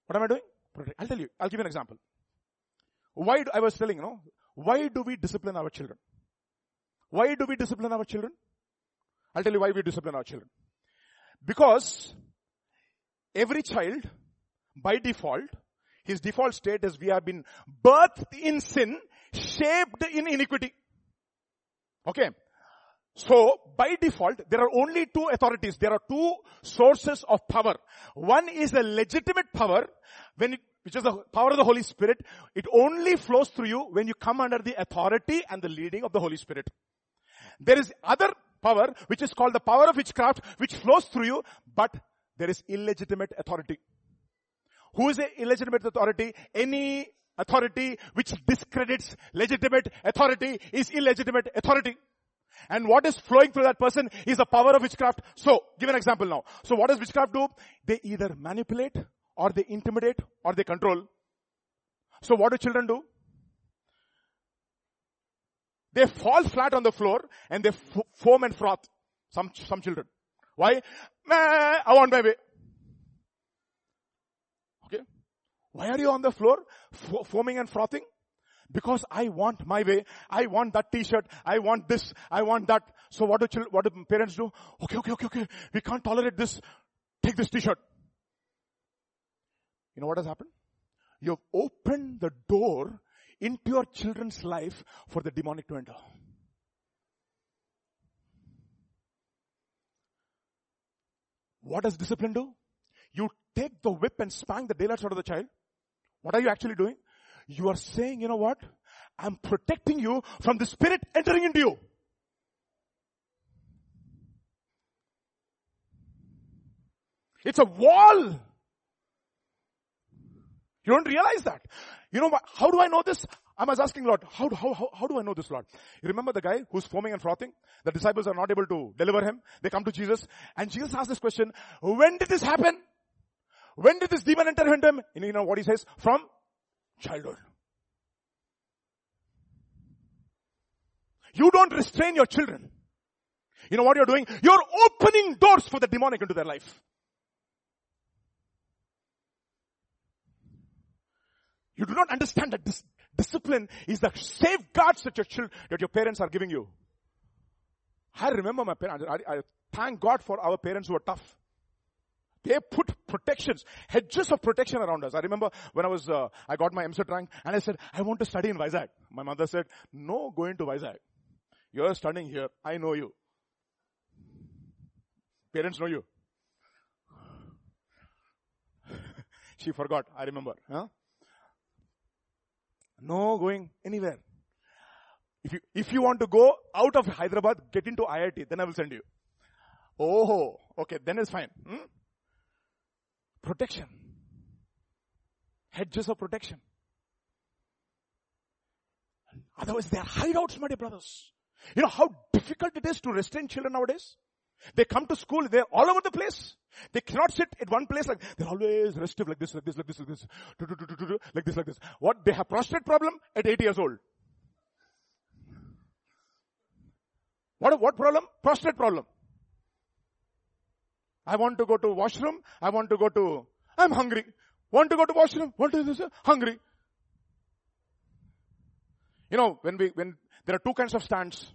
Speaker 1: What am I doing? Protect. I'll tell you. I'll give you an example. Why do, I was telling, you know, why do we discipline our children? Why do we discipline our children? I'll tell you why we discipline our children. Because every child, by default, his default state is we have been birthed in sin, shaped in iniquity. Okay. So, by default, there are only two authorities. There are two sources of power. One is a legitimate power when it which is the power of the Holy Spirit, it only flows through you when you come under the authority and the leading of the Holy Spirit. There is other power, which is called the power of witchcraft, which flows through you, but there is illegitimate authority. Who is the illegitimate authority? Any authority which discredits legitimate authority is illegitimate authority. And what is flowing through that person is the power of witchcraft. So, give an example now. So what does witchcraft do? They either manipulate or they intimidate or they control. So what do children do? They fall flat on the floor and they foam and froth. Some, some children. Why? I want my way. Okay. Why are you on the floor f- foaming and frothing? Because I want my way. I want that t-shirt. I want this. I want that. So what do children, what do parents do? Okay, okay, okay, okay. We can't tolerate this. Take this t-shirt. You know what has happened? You've opened the door into your children's life for the demonic to enter. What does discipline do? You take the whip and spank the daylights out of the child. What are you actually doing? You are saying, you know what? I'm protecting you from the spirit entering into you. It's a wall. You don't realize that. You know what? How do I know this? I was asking Lord, how, how, how, how do I know this Lord? You remember the guy who's foaming and frothing? The disciples are not able to deliver him. They come to Jesus and Jesus asks this question, when did this happen? When did this demon enter him? And you know what he says? From childhood. You don't restrain your children. You know what you're doing? You're opening doors for the demonic into their life. You do not understand that this discipline is the safeguards that your children, that your parents are giving you. I remember my parents. I, I thank God for our parents who are tough. They put protections, hedges of protection around us. I remember when I was, uh, I got my EAMCET rank and I said, I want to study in Vizag. My mother said, no, going to Vizag. You're studying here. I know you. Parents know you. she forgot. I remember. Huh? No going anywhere. If you, if you want to go out of Hyderabad, get into IIT, then I will send you. Oh, okay, then it's fine. Hmm? Protection. Hedges of protection. Otherwise, they are hideouts, my dear brothers. You know how difficult it is to restrain children nowadays? They come to school, they're all over the place. They cannot sit at one place like, they're always restive like this, like this, like this, like this, like this, like this. What? They have prostate problem at 8 years old. What, what problem? Prostate problem. I want to go to washroom. I want to go to, I'm hungry. Want to go to washroom. Want to, this, hungry. You know, when we, when, there are two kinds of stands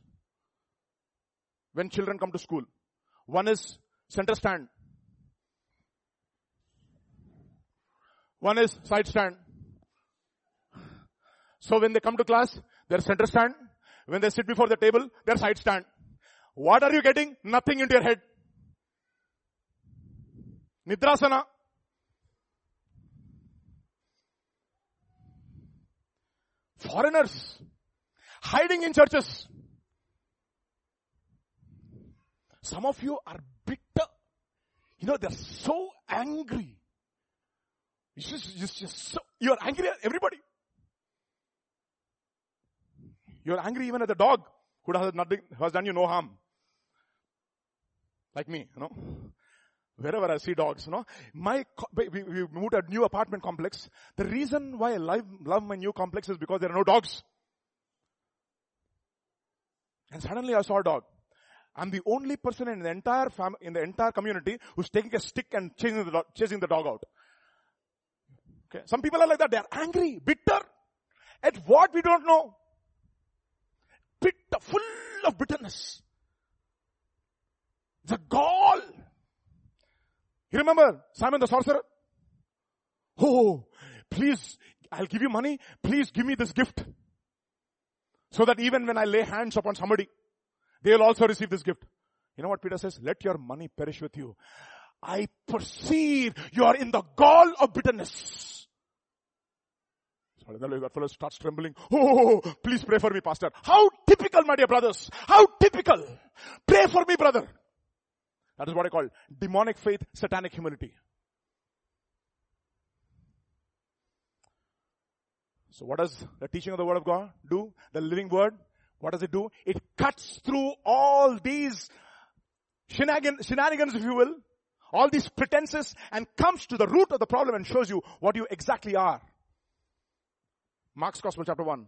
Speaker 1: when children come to school. One is center stand. One is side stand. So when they come to class, they're center stand. When they sit before the table, they're side stand. What are you getting? Nothing into your head. Nidrasana. Foreigners hiding in churches. Some of you are bitter. You know, they're so angry. It's just, just, so, you're angry at everybody. You're angry even at the dog who has nothing, who has done you no harm. Like me, you know. Wherever I see dogs, you know. My, we, we moved a new apartment complex. The reason why I love, love my new complex is because there are no dogs. And suddenly I saw a dog. I'm the only person in the entire fam- in the entire community who's taking a stick and chasing the dog, chasing the dog out. Okay. Some people are like that. They are angry, bitter at what we don't know. Bitter, full of bitterness. The gall. You remember Simon the sorcerer? Oh, please, I'll give you money. Please give me this gift. So that even when I lay hands upon somebody, they will also receive this gift. You know what Peter says? Let your money perish with you. I perceive you are in the gall of bitterness. So that fellow starts trembling. Oh, oh, oh, oh, please pray for me, pastor. How typical, my dear brothers. How typical. Pray for me, brother. That is what I call demonic faith, satanic humility. So what does the teaching of the word of God do? The living word what does it do? It cuts through all these shenanigans, if you will, all these pretenses and comes to the root of the problem and shows you what you exactly are. Mark's Gospel chapter 1.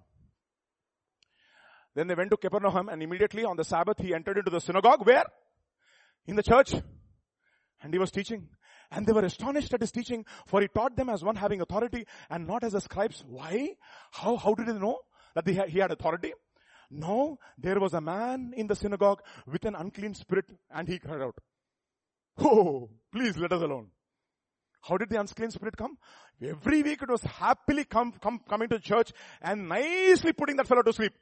Speaker 1: Then they went to Capernaum and immediately on the Sabbath he entered into the synagogue. Where? In the church. And he was teaching. And they were astonished at his teaching, for he taught them as one having authority and not as the scribes. Why? How, how did they know that he had authority? No, there was a man in the synagogue with an unclean spirit and he cried out, Oh, please let us alone. How did the unclean spirit come? Every week it was happily come, come, coming to church and nicely putting that fellow to sleep.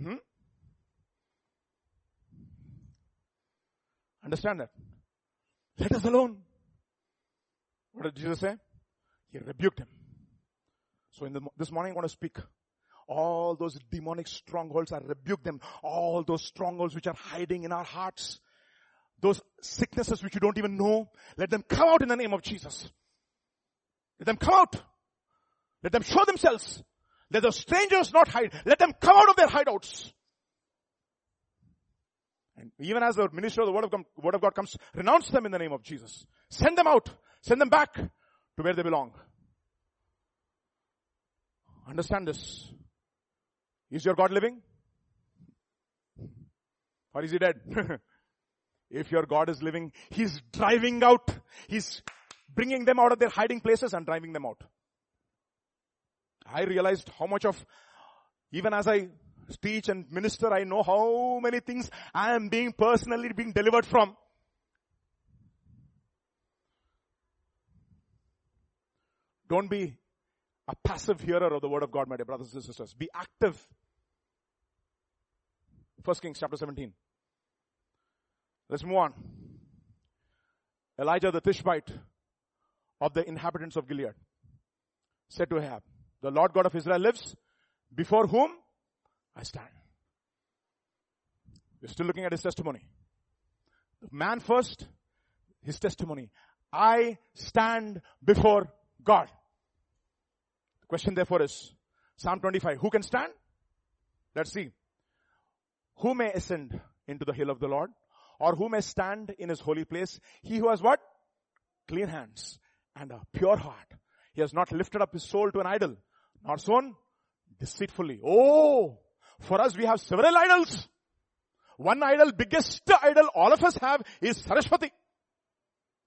Speaker 1: Hmm? Understand that? Let us alone. What did Jesus say? He rebuked him. So in the, this morning I want to speak. All those demonic strongholds, I rebuke them. All those strongholds which are hiding in our hearts. Those sicknesses which you don't even know. Let them come out in the name of Jesus. Let them come out. Let them show themselves. Let the strangers not hide. Let them come out of their hideouts. And even as the minister of the word of, God, word of God comes, renounce them in the name of Jesus. Send them out. Send them back to where they belong. Understand this. Is your God living? Or is he dead? if your God is living, he's driving out. He's bringing them out of their hiding places and driving them out. I realized how much of, even as I teach and minister, I know how many things I am being personally being delivered from. Don't be a passive hearer of the word of God, my dear brothers and sisters. Be active. First Kings chapter 17. Let's move on. Elijah the Tishbite of the inhabitants of Gilead said to Ahab, the Lord God of Israel lives, before whom I stand. We're still looking at his testimony. The man first, his testimony. I stand before God. Question therefore is, Psalm 25, who can stand? Let's see. Who may ascend into the hill of the Lord? Or who may stand in his holy place? He who has what? Clean hands and a pure heart. He has not lifted up his soul to an idol nor sown deceitfully. Oh, for us we have several idols. One idol, biggest idol all of us have is Saraswati.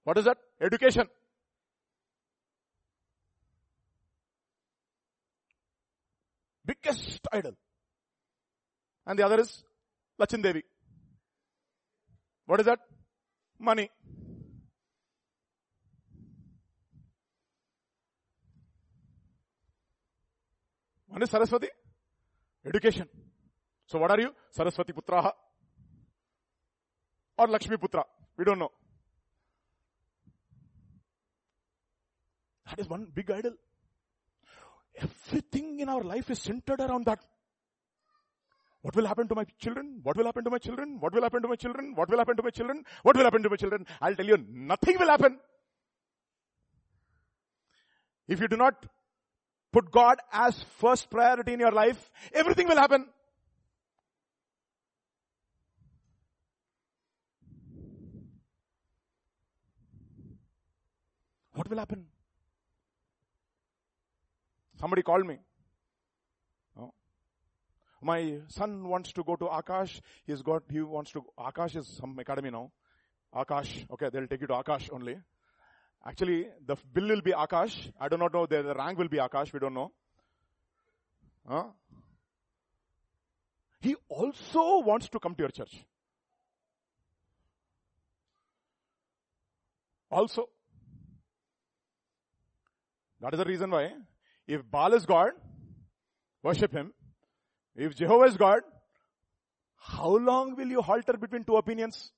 Speaker 1: What is that? Education. Biggest idol. And the other is Lachin Devi. What is that? Money. One is Saraswati. Education. So what are you? Saraswati Putraha. Or Lakshmi Putra. We don't know. That is one big idol. Everything in our life is centered around that. What will happen to my children? What will happen to my children? What will happen to my children? What will happen to my children? What will happen to my children? I'll tell you, nothing will happen. If you do not put God as first priority in your life, everything will happen. What will happen? Somebody called me. Oh. My son wants to go to Akash. He's got, he wants to, Akash is some academy now. Akash. Okay, they'll take you to Akash only. Actually, the bill will be Akash. I do not know. The, the rank will be Akash. We don't know. Huh? He also wants to come to your church. Also. That is the reason why if Baal is God, worship him. If Jehovah is God, how long will you halter between two opinions?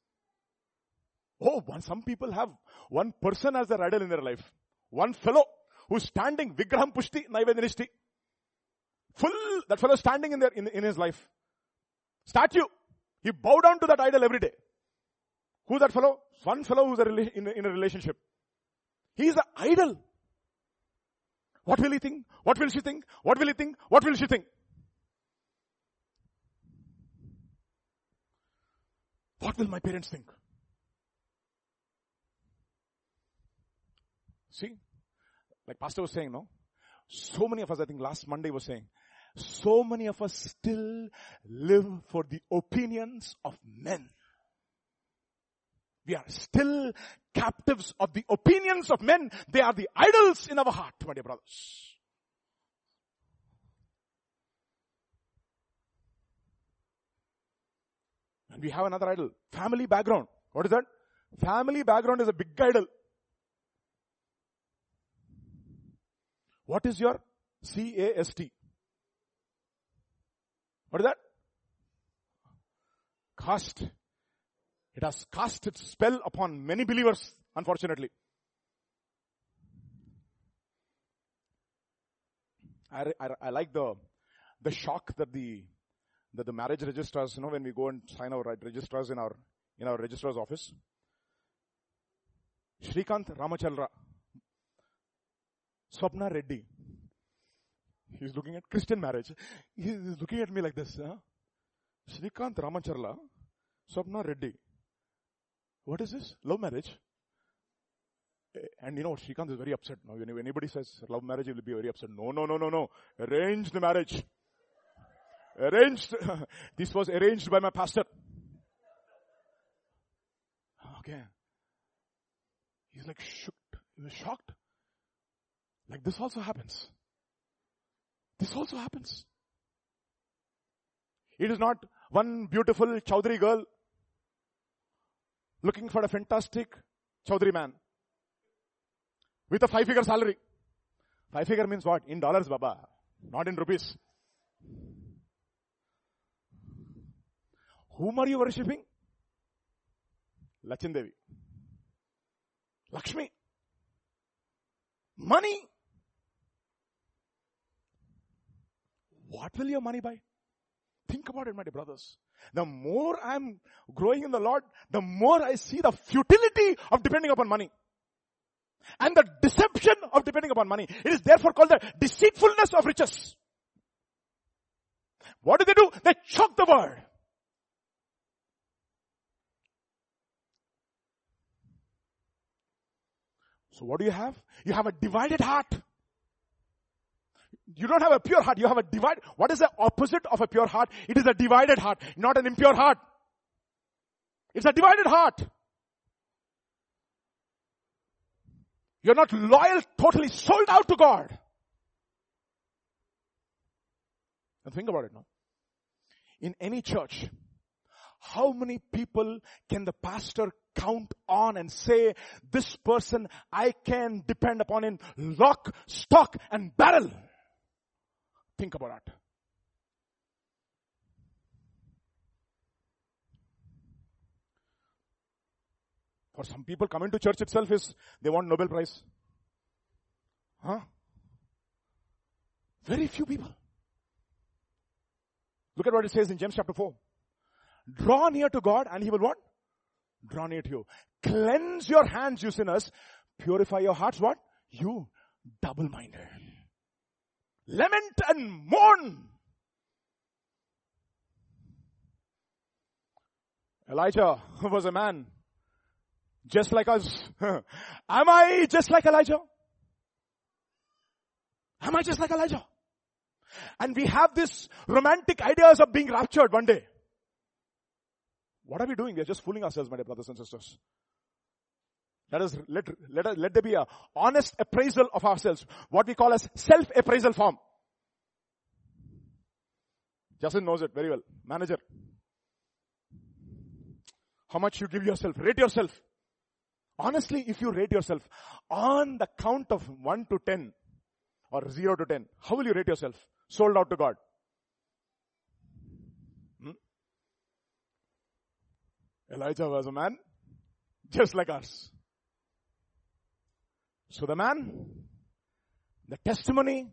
Speaker 1: Oh, some people have one person as their idol in their life. One fellow who's standing, Vigraham Pushti, Naivedanisti. Full, that fellow standing in there, in, in his life. Statue. He bow down to that idol every day. Who's that fellow? One fellow who's a in, in a relationship. He is the idol. What will he think? What will she think? What will he think? What will she think? What will my parents think? See? Like Pastor was saying, no? So many of us, I think last Monday was saying, so many of us still live for the opinions of men. We are still captives of the opinions of men. They are the idols in our heart, my dear brothers. And we have another idol. Family background. What is that? Family background is a big idol. What is your C-A-S-T? What is that? Cast. It has cast its spell upon many believers, unfortunately. I, I, I like the, the shock that the, that the marriage registrars, you know, when we go and sign our registrars in our, in our registrar's office. Shrikant Ramachandra, Swapna Reddy. He's looking at Christian marriage. He's looking at me like this. Huh? Shrikant Ramachandra, Swapna Reddy. What is this? Love marriage? And you know, Shrikant is very upset now. Anybody says love marriage, he will be very upset. No, no, no, no, no. Arranged marriage. Arranged. this was arranged by my pastor. Okay. He's like shocked. He was shocked. Like this also happens. This also happens. It is not one beautiful Chaudhary girl looking for a fantastic Chaudhary man with a five figure salary. Five figure means what? In dollars, Baba. Not in rupees. Whom are you worshipping? Lachindevi. Lakshmi. Money. What will your money buy? Think about it, my dear brothers. The more I'm growing in the Lord, the more I see the futility of depending upon money. And the deception of depending upon money. It is therefore called the deceitfulness of riches. What do they do? They choke the word. So what do you have? You have a divided heart. You don't have a pure heart. You have a divided. What is the opposite of a pure heart? It is a divided heart, not an impure heart. It's a divided heart. You're not loyal, totally sold out to God. And think about it now. In any church, how many people can the pastor count on and say, this person I can depend upon in lock, stock and barrel? Think about that. For some people, coming to church itself is, they want Nobel Prize. Huh? Very few people. Look at what it says in James chapter 4. Draw near to God and He will what? Draw near to you. Cleanse your hands, you sinners. Purify your hearts, what? You double-minded. Lament and mourn. Elijah was a man just like us. Am I just like Elijah? Am I just like Elijah? And we have this romantic ideas of being raptured one day. What are we doing? We are just fooling ourselves, my dear brothers and sisters. Let us, let, let, let there be a honest appraisal of ourselves. What we call as self-appraisal form. Justin knows it very well. Manager. How much you give yourself. Rate yourself. Honestly, if you rate yourself on the count of 1 to 10 or 0 to 10, how will you rate yourself? Sold out to God. Hmm? Elijah was a man just like us. So the man, the testimony,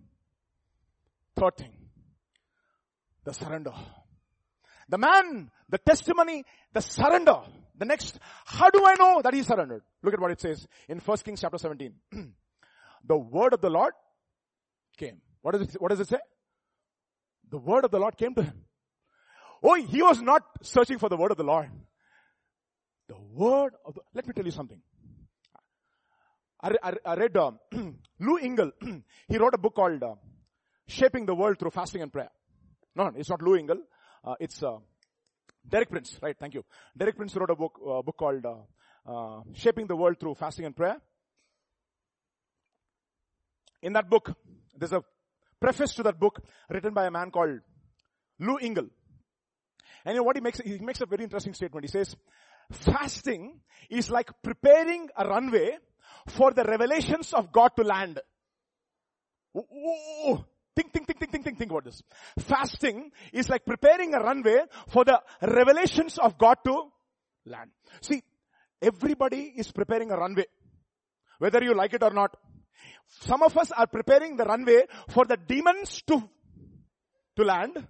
Speaker 1: third thing, the surrender. The man, the testimony, the surrender. The next, how do I know that he surrendered? Look at what it says in 1 Kings chapter 17. the word of the Lord came. What does it, what does it say? The word of the Lord came to him. Oh, he was not searching for the word of the Lord. The word of the, let me tell you something. I, I, read Lou Engle, he wrote a book called uh, Shaping the World Through Fasting and Prayer. No, it's not Lou Engle. Uh, it's uh, Derek Prince, right? Thank you. Derek Prince wrote a book, uh, book called uh, uh, Shaping the World Through Fasting and Prayer. In that book, there's a preface to that book written by a man called Lou Engle. And you know what he makes? He makes a very interesting statement. He says, fasting is like preparing a runway for the revelations of God to land. Ooh, think, think, think, think, think, think, think about this. Fasting is like preparing a runway for the revelations of God to land. See, everybody is preparing a runway. Whether you like it or not. Some of us are preparing the runway for the demons to, to land.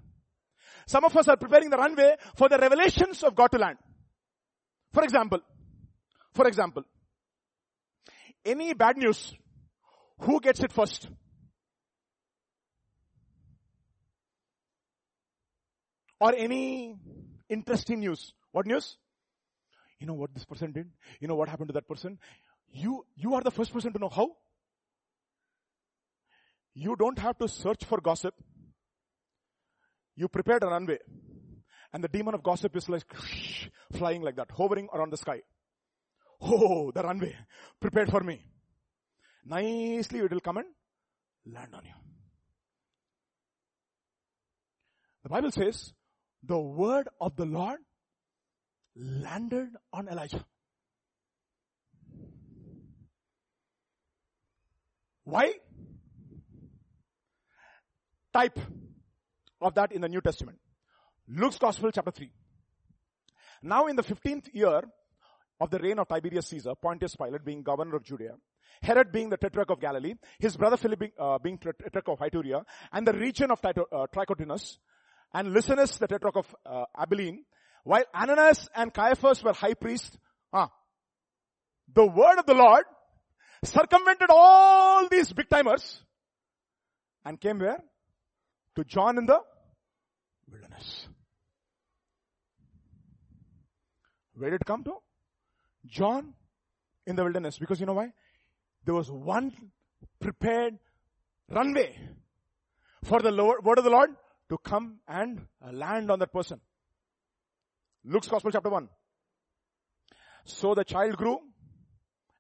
Speaker 1: Some of us are preparing the runway for the revelations of God to land. For example, for example, any bad news, who gets it first? Or any interesting news. What news? You know what this person did? You know what happened to that person? You, you are the first person to know how? You don't have to search for gossip. You prepared a runway. And the demon of gossip is like flying like that, hovering around the sky. Oh, the runway prepared for me. Nicely it will come and land on you. The Bible says, the word of the Lord landed on Elijah. Why? Type of that in the New Testament. Luke's Gospel chapter 3. Now in the 15th year of the reign of Tiberius Caesar, Pontius Pilate being governor of Judea, Herod being the tetrarch of Galilee, his brother Philip being, uh, being tetrarch of Iturea, and the region of Tito, uh, Trachonitis, and Lysanias the tetrarch of uh, Abilene, while Ananias and Caiaphas were high priests, uh, the word of the Lord circumvented all these big timers and came where? To John in the wilderness. Where did it come to? John in the wilderness. Because you know why? There was one prepared runway for the Lord, word of the Lord to come and land on that person. Luke's Gospel chapter 1. So the child grew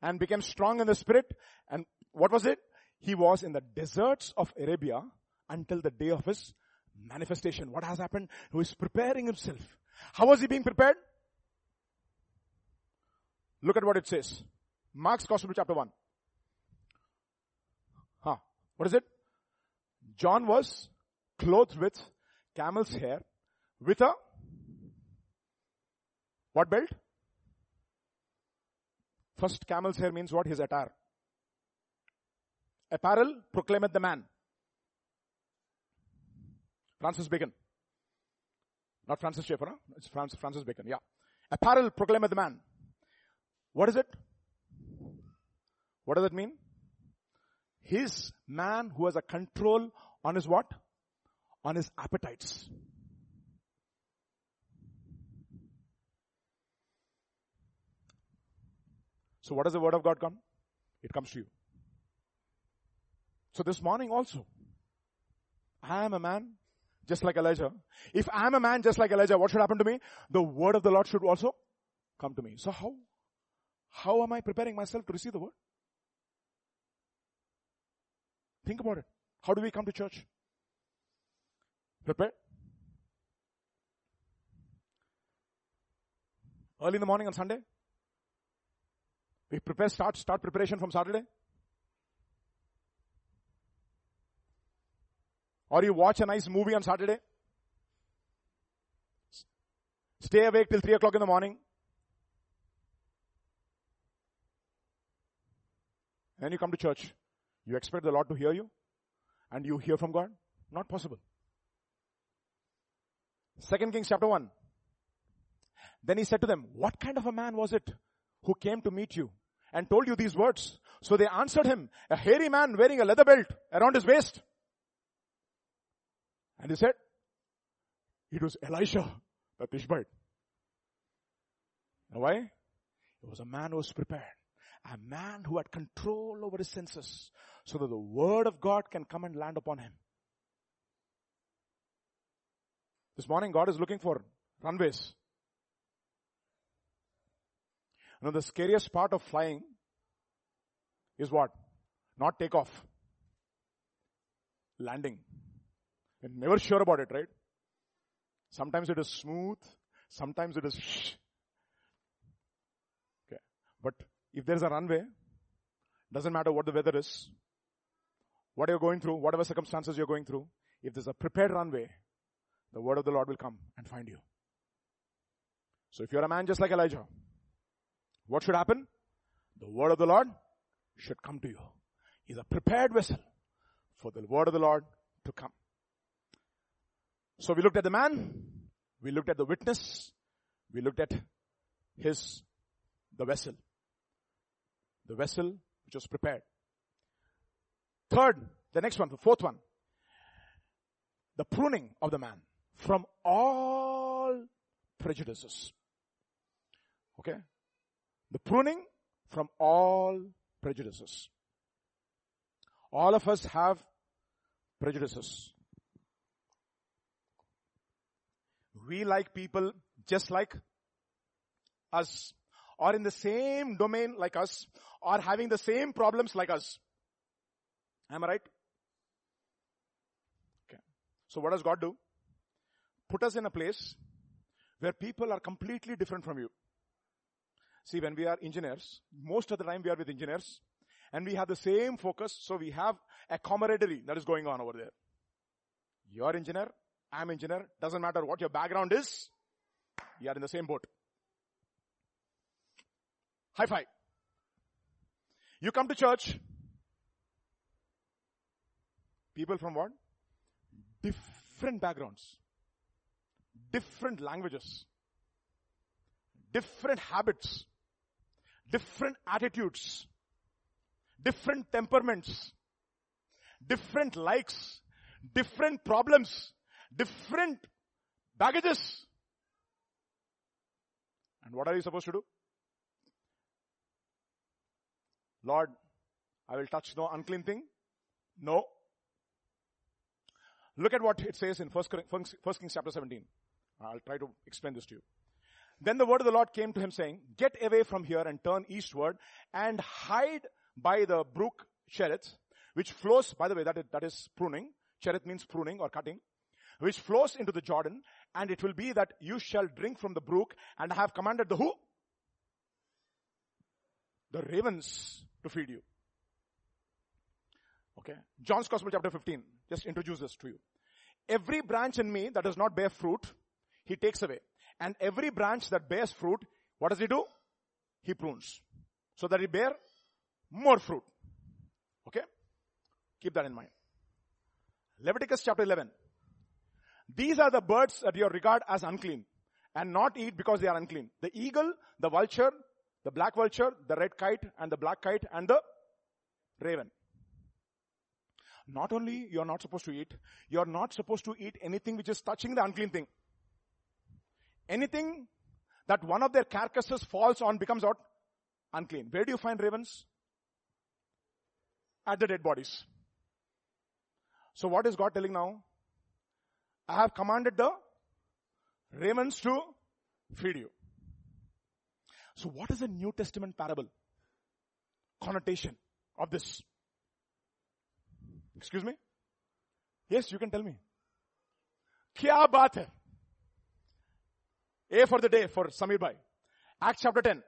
Speaker 1: and became strong in the spirit. And what was it? He was in the deserts of Arabia until the day of his manifestation. What has happened? He was preparing himself. How was he being prepared? Look at what it says. Mark's Gospel chapter 1. Huh. What is it? John was clothed with camel's hair with a what belt? First camel's hair means what? His attire. Apparel proclaimeth the man. Francis Bacon. Not Francis Schaeffer, huh? it's Francis, Bacon, yeah. Apparel proclaimeth the man. What is it? What does it mean? His man who has a control on his what? On his appetites. So what does the word of God come? It comes to you. So this morning also, I am a man just like Elijah. If I am a man just like Elijah, what should happen to me? The word of the Lord should also come to me. So how? How am I preparing myself to receive the word? Think about it. How do we come to church? Prepare. Early in the morning on Sunday. We prepare, start, start preparation from Saturday. Or you watch a nice movie on Saturday. Stay awake till 3 o'clock in the morning. Then you come to church. You expect the Lord to hear you? And you hear from God? Not possible. Second Kings chapter 1. Then he said to them, what kind of a man was it who came to meet you and told you these words? So they answered him, a hairy man wearing a leather belt around his waist. And he said, it was Elisha, the Tishbite. Now why? It was a man who was prepared. A man who had control over his senses so that the word of God can come and land upon him. This morning God is looking for runways. You know, the scariest part of flying is what? Not takeoff. Landing. You're never sure about it, right? Sometimes it is smooth. Sometimes it is shh. Okay. But if there's a runway, doesn't matter what the weather is, what you're going through, whatever circumstances you're going through, if there's a prepared runway, the word of the Lord will come and find you. So if you're a man just like Elijah, what should happen? The word of the Lord should come to you. He's a prepared vessel for the word of the Lord to come. So we looked at the man, we looked at the witness, we looked at his, the vessel. The vessel which was prepared. Third, the next one, the fourth one. The pruning of the man from all prejudices. Okay? The pruning from all prejudices. All of us have prejudices. We like people just like us or in the same domain like us or having the same problems like us. Am I right? Okay. So what does God do? Put us in a place where people are completely different from you. See, when we are engineers, most of the time we are with engineers and we have the same focus, so we have a camaraderie that is going on over there. You're engineer, I'm engineer, doesn't matter what your background is, we are in the same boat. High five. You come to church, people from what? Different backgrounds, different languages, different habits, different attitudes, different temperaments, different likes, different problems, different baggages. And what are you supposed to do? Lord, I will touch no unclean thing. No. Look at what it says in 1 Kings chapter 17. I'll try to explain this to you. Then the word of the Lord came to him saying, get away from here and turn eastward and hide by the brook Cherith, which flows, by the way, that is, that is pruning. Cherith means pruning or cutting, which flows into the Jordan, and it will be that you shall drink from the brook, and I have commanded the who? The ravens to feed you. Okay. John's Gospel chapter 15 just introduces to you. Every branch in me that does not bear fruit, he takes away. And every branch that bears fruit, what does he do? He prunes. So that he bear more fruit. Okay? Keep that in mind. Leviticus chapter 11. These are the birds that you regard as unclean and not eat because they are unclean. The eagle, the vulture, the black vulture, the red kite and the black kite and the raven. Not only you're not supposed to eat, you're not supposed to eat anything which is touching the unclean thing. Anything that one of their carcasses falls on becomes what? Unclean. Where do you find ravens? At the dead bodies. So what is God telling now? I have commanded the ravens to feed you. So what is the New Testament parable? Connotation of this. Excuse me? Yes, you can tell me. Kya baat hai? A for the day for Samir Bhai. Acts chapter 10.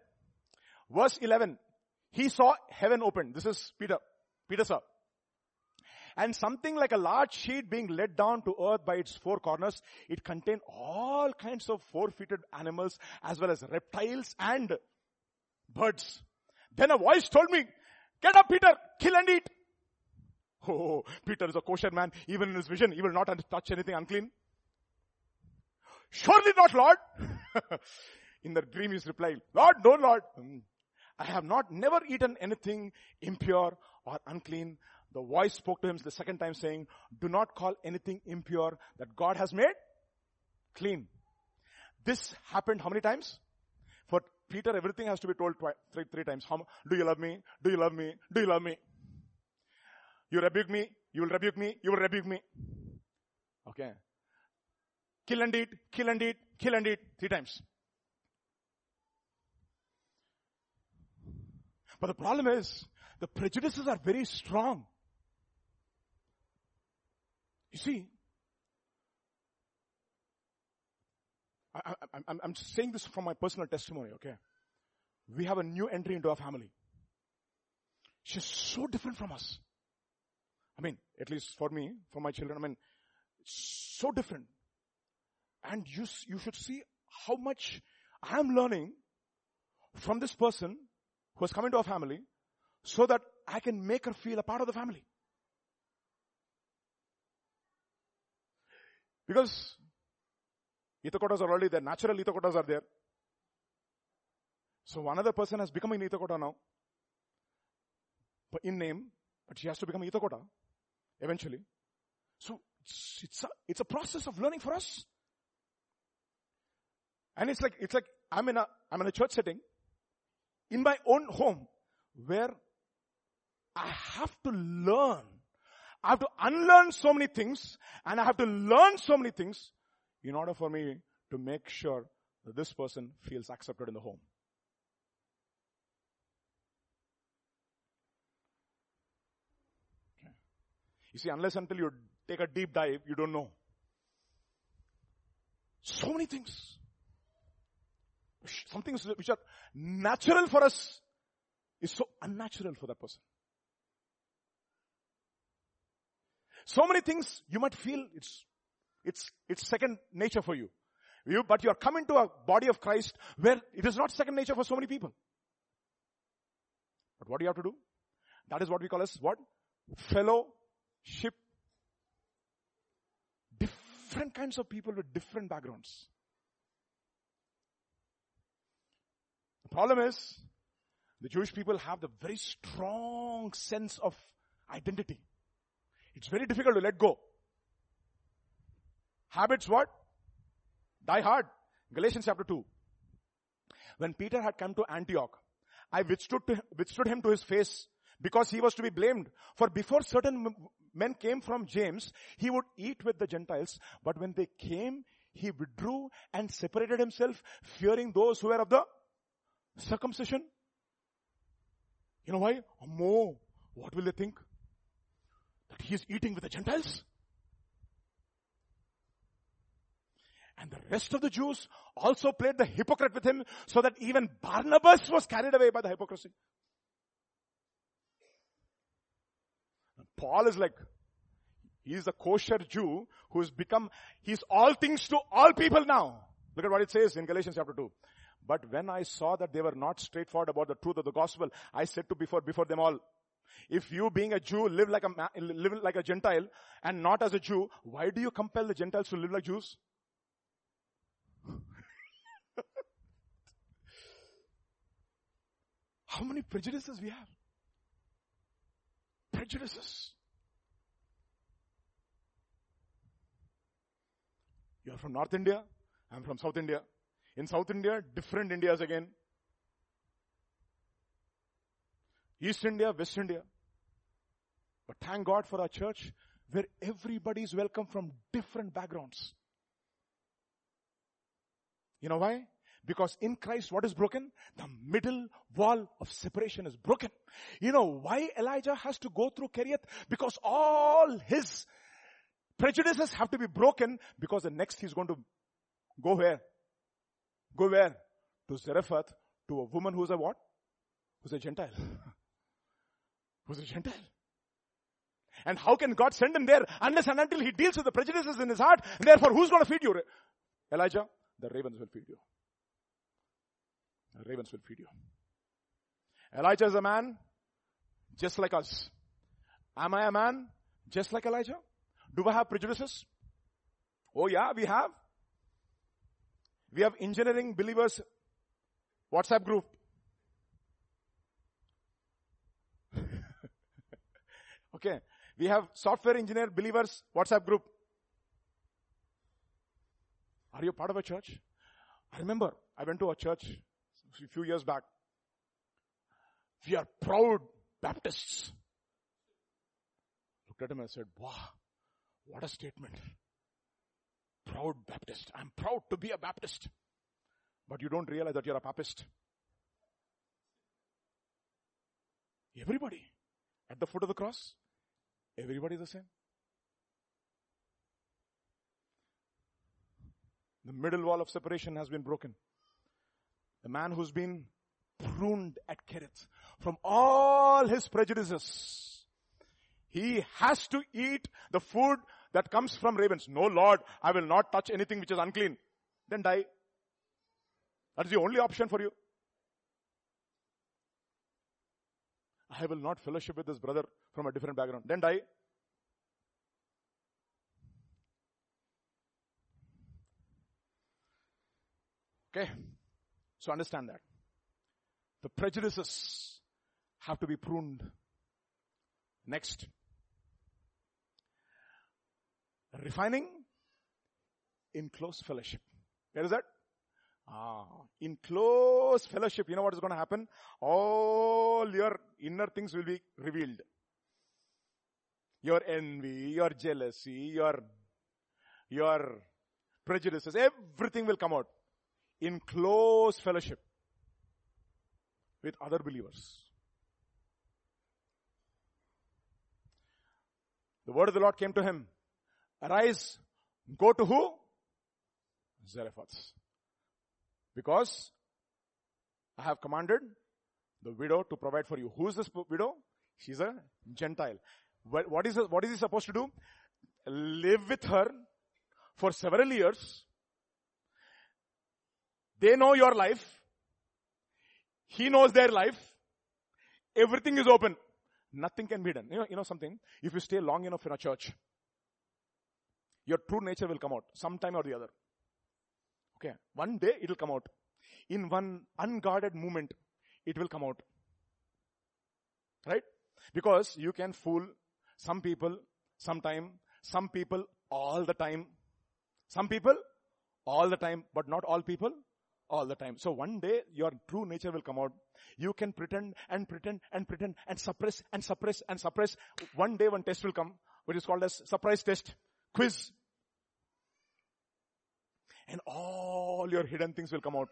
Speaker 1: Verse 11. He saw heaven opened. This is Peter. Peter sir. And something like a large sheet being let down to earth by its four corners. It contained all kinds of four-footed animals as well as reptiles and birds. Then a voice told me, get up Peter, kill and eat. Oh, Peter is a kosher man. Even in his vision, he will not touch anything unclean. Surely not, Lord. in the dream he replied, Lord, no, Lord. Hmm. I have not, never eaten anything impure or unclean. The voice spoke to him the second time saying, do not call anything impure that God has made clean. This happened how many times? For Peter, everything has to be told twi- three, three times. How, do you love me? Do you love me? Do you love me? You rebuke me. You will rebuke me. You will rebuke me. Okay. Kill and eat. Kill and eat. Kill and eat. Three times. But the problem is, the prejudices are very strong. You see, I, I'm saying this from my personal testimony, okay? We have a new entry into our family. She's so different from us. I mean, at least for me, for my children, I mean, so different. And you, you should see how much I'm learning from this person who has come into our family so that I can make her feel a part of the family. Because Itakotas are already there. Natural Itakotas are there. So one other person has become an Itakota now. But in name, but she has to become Itakota eventually. So it's, it's a, it's a process of learning for us. And it's like, it's like I'm in a, I'm in a church setting in my own home where I have to learn. I have to unlearn so many things and I have to learn so many things in order for me to make sure that this person feels accepted in the home. You see, unless until you take a deep dive, you don't know. So many things. Some things which are natural for us is so unnatural for that person. So many things you might feel it's it's, it's second nature for you. you. But you are coming to a body of Christ where it is not second nature for so many people. But what do you have to do? That is what we call as what? Fellowship. Different kinds of people with different backgrounds. The problem is, the Jewish people have the very strong sense of identity. It's very difficult to let go. Habits what? Die hard. Galatians chapter 2. When Peter had come to Antioch, I withstood, to, withstood him to his face because he was to be blamed. For before certain men came from James, he would eat with the Gentiles. But when they came, he withdrew and separated himself, fearing those who were of the circumcision. You know why? Oh, more. What will they think? That he is eating with the Gentiles? And the rest of the Jews also played the hypocrite with him so that even Barnabas was carried away by the hypocrisy. And Paul is like, he's a kosher Jew who's become, he's all things to all people now. Look at what it says in Galatians chapter 2. But when I saw that they were not straightforward about the truth of the gospel, I said to before, before them all, if you being a Jew live like a, live like a Gentile and not as a Jew, why do you compel the Gentiles to live like Jews? How many prejudices we have? Prejudices. You are from North India. I'm from South India. In South India, different Indias again. East India, West India. But thank God for our church where everybody is welcome from different backgrounds. You know why? Because in Christ, what is broken? The middle wall of separation is broken. You know why Elijah has to go through Kerioth? Because all his prejudices have to be broken because the next he's going to go where? Go where? To Zarephath, to a woman who's a what? Who's a Gentile. who's a Gentile. And how can God send him there unless and until he deals with the prejudices in his heart? And therefore, who's going to feed you? Elijah, the ravens will feed you. The ravens will feed you. Elijah is a man just like us. Am I a man just like Elijah? Do I have prejudices? Oh yeah, we have. We have engineering believers WhatsApp group. Okay. We have software engineer believers WhatsApp group. Are you part of a church? I remember I went to a church a few years back. We are proud Baptists. Looked at him and said, wow, what a statement. Proud Baptist. I'm proud to be a Baptist. But you don't realize that you're a papist. Everybody at the foot of the cross, everybody the same. The middle wall of separation has been broken. The man who's been pruned at Kerith from all his prejudices. He has to eat the food that comes from ravens. No Lord, I will not touch anything which is unclean. Then die. That is the only option for you. I will not fellowship with this brother from a different background. Then die. Okay. So understand that. The prejudices have to be pruned. Next. Refining in close fellowship. Where is that? Ah, in close fellowship, you know what is going to happen? All your inner things will be revealed. Your envy, your jealousy, your, your prejudices, everything will come out in close fellowship with other believers. The word of the Lord came to him. Arise, go to who? Zarephath. Because I have commanded the widow to provide for you. Who is this widow? She's a Gentile. What is, what is he supposed to do? Live with her for several years. They know your life. He knows their life. Everything is open. Nothing can be done. You know, you know something? If you stay long enough in a church, your true nature will come out sometime or the other. Okay. One day it will come out. In one unguarded moment, it will come out. Right? Because you can fool some people sometime, some people all the time, some people all the time, but not all people all the time. So one day your true nature will come out. You can pretend and pretend and pretend and suppress and suppress and suppress. One day one test will come, which is called as surprise test, quiz and all your hidden things will come out.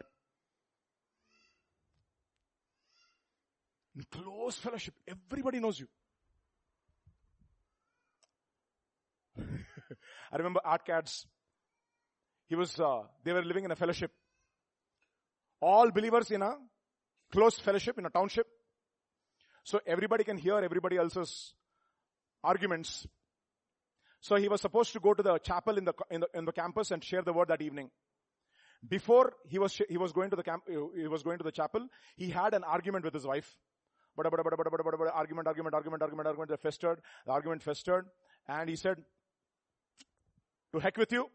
Speaker 1: In close fellowship, everybody knows you. I remember Art Katz. He was, uh, they were living in a fellowship. All believers in a close fellowship, in a township. So everybody can hear everybody else's arguments. So he was supposed to go to the chapel in the, in the, in the campus and share the word that evening. Before he was, he was going to the camp, he was going to the chapel, he had an argument with his wife. But, but, but, but, but, but, but, argument, argument, argument, argument, argument, they festered, the argument festered, and he said, to heck with you,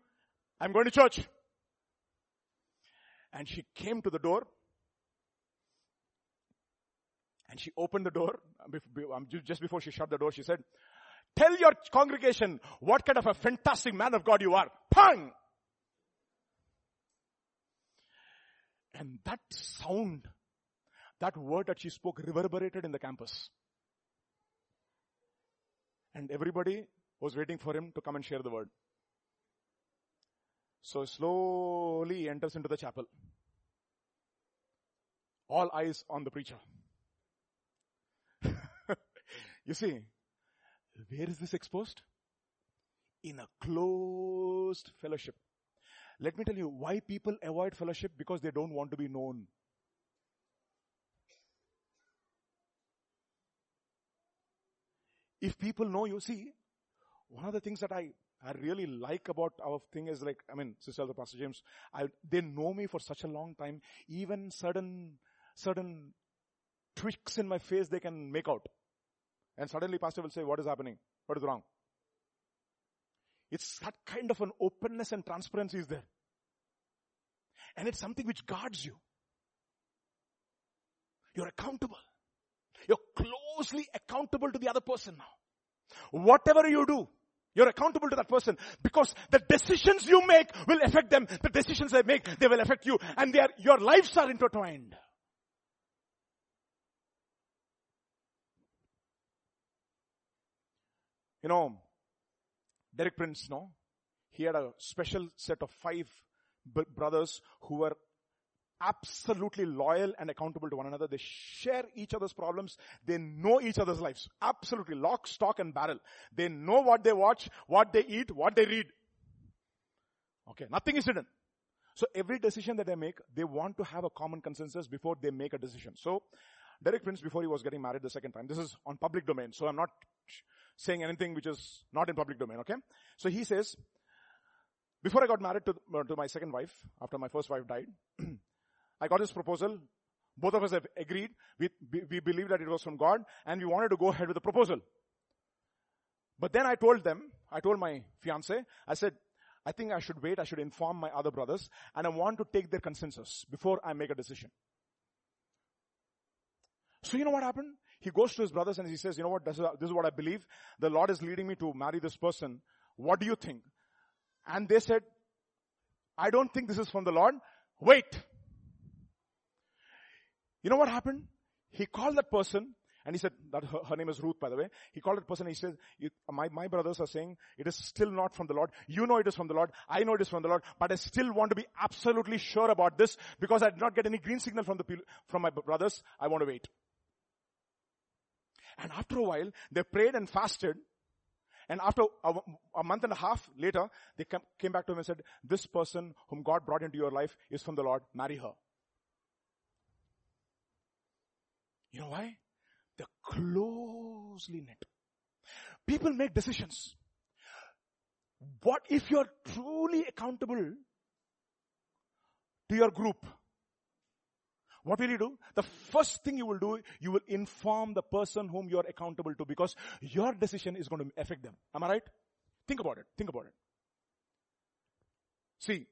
Speaker 1: I'm going to church. And she came to the door, and she opened the door, um, just before she shut the door, she said, Tell your congregation what kind of a fantastic man of God you are. Pang! And that sound, that word that she spoke reverberated in the campus. And everybody was waiting for him to come and share the word. So slowly enters into the chapel. All eyes on the preacher. you see, where is this exposed? In a closed fellowship. Let me tell you why people avoid fellowship because they don't want to be known. If people know you, see, one of the things that I, I really like about our thing is like, I mean, Sister the Pastor James, I, they know me for such a long time, even certain, certain tweaks in my face they can make out. And suddenly pastor will say, what is happening? What is wrong? It's that kind of an openness and transparency is there. And it's something which guards you. You're accountable. You're closely accountable to the other person now. Whatever you do, you're accountable to that person because the decisions you make will affect them. The decisions they make, they will affect you and your lives are intertwined. You know, Derek Prince, no? He had a special set of five brothers who were absolutely loyal and accountable to one another. They share each other's problems. They know each other's lives. Absolutely. Lock, stock and barrel. They know what they watch, what they eat, what they read. Okay. Nothing is hidden. So every decision that they make, they want to have a common consensus before they make a decision. So, Derek Prince, before he was getting married the second time, this is on public domain, so I'm not saying anything which is not in public domain, okay? So he says, before I got married to, uh, to my second wife, after my first wife died, I got this proposal. Both of us have agreed. We, we believed that it was from God and we wanted to go ahead with the proposal. But then I told them, I told my fiance, I said, I think I should wait. I should inform my other brothers and I want to take their consensus before I make a decision. So you know what happened? He goes to his brothers and he says, you know what, this is, this is what I believe. The Lord is leading me to marry this person. What do you think? And they said, I don't think this is from the Lord. Wait. You know what happened? He called that person and he said, that her, her, name is Ruth, by the way. He called that person and he said, my, my brothers are saying it is still not from the Lord. You know it is from the Lord. I know it is from the Lord, but I still want to be absolutely sure about this because I did not get any green signal from the, from my brothers. I want to wait. And after a while, they prayed and fasted. And after a, a month and a half later, they come, came back to him and said, this person whom God brought into your life is from the Lord. Marry her. You know why? They're closely knit. People make decisions. What if you're truly accountable to your group? What will you do? The first thing you will do, you will inform the person whom you're accountable to because your decision is going to affect them. Am I right? Think about it. Think about it. See,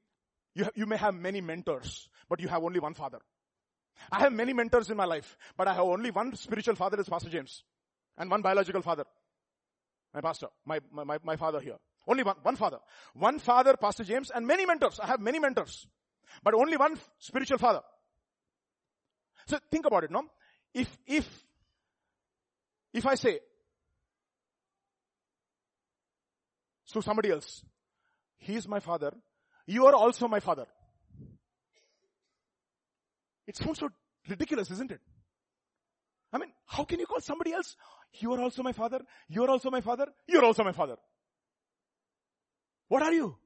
Speaker 1: you, you may have many mentors, but you have only one father. I have many mentors in my life, but I have only one spiritual father is Pastor James. And one biological father. My pastor, my, my, my father here. Only one, one father. One father, Pastor James, and many mentors. I have many mentors. But only one spiritual father. So think about it, no? If, if, if I say, to somebody else, he is my father, you are also my father. It sounds so ridiculous, isn't it? I mean, how can you call somebody else? You are also my father. You are also my father. You are also my father. What are you?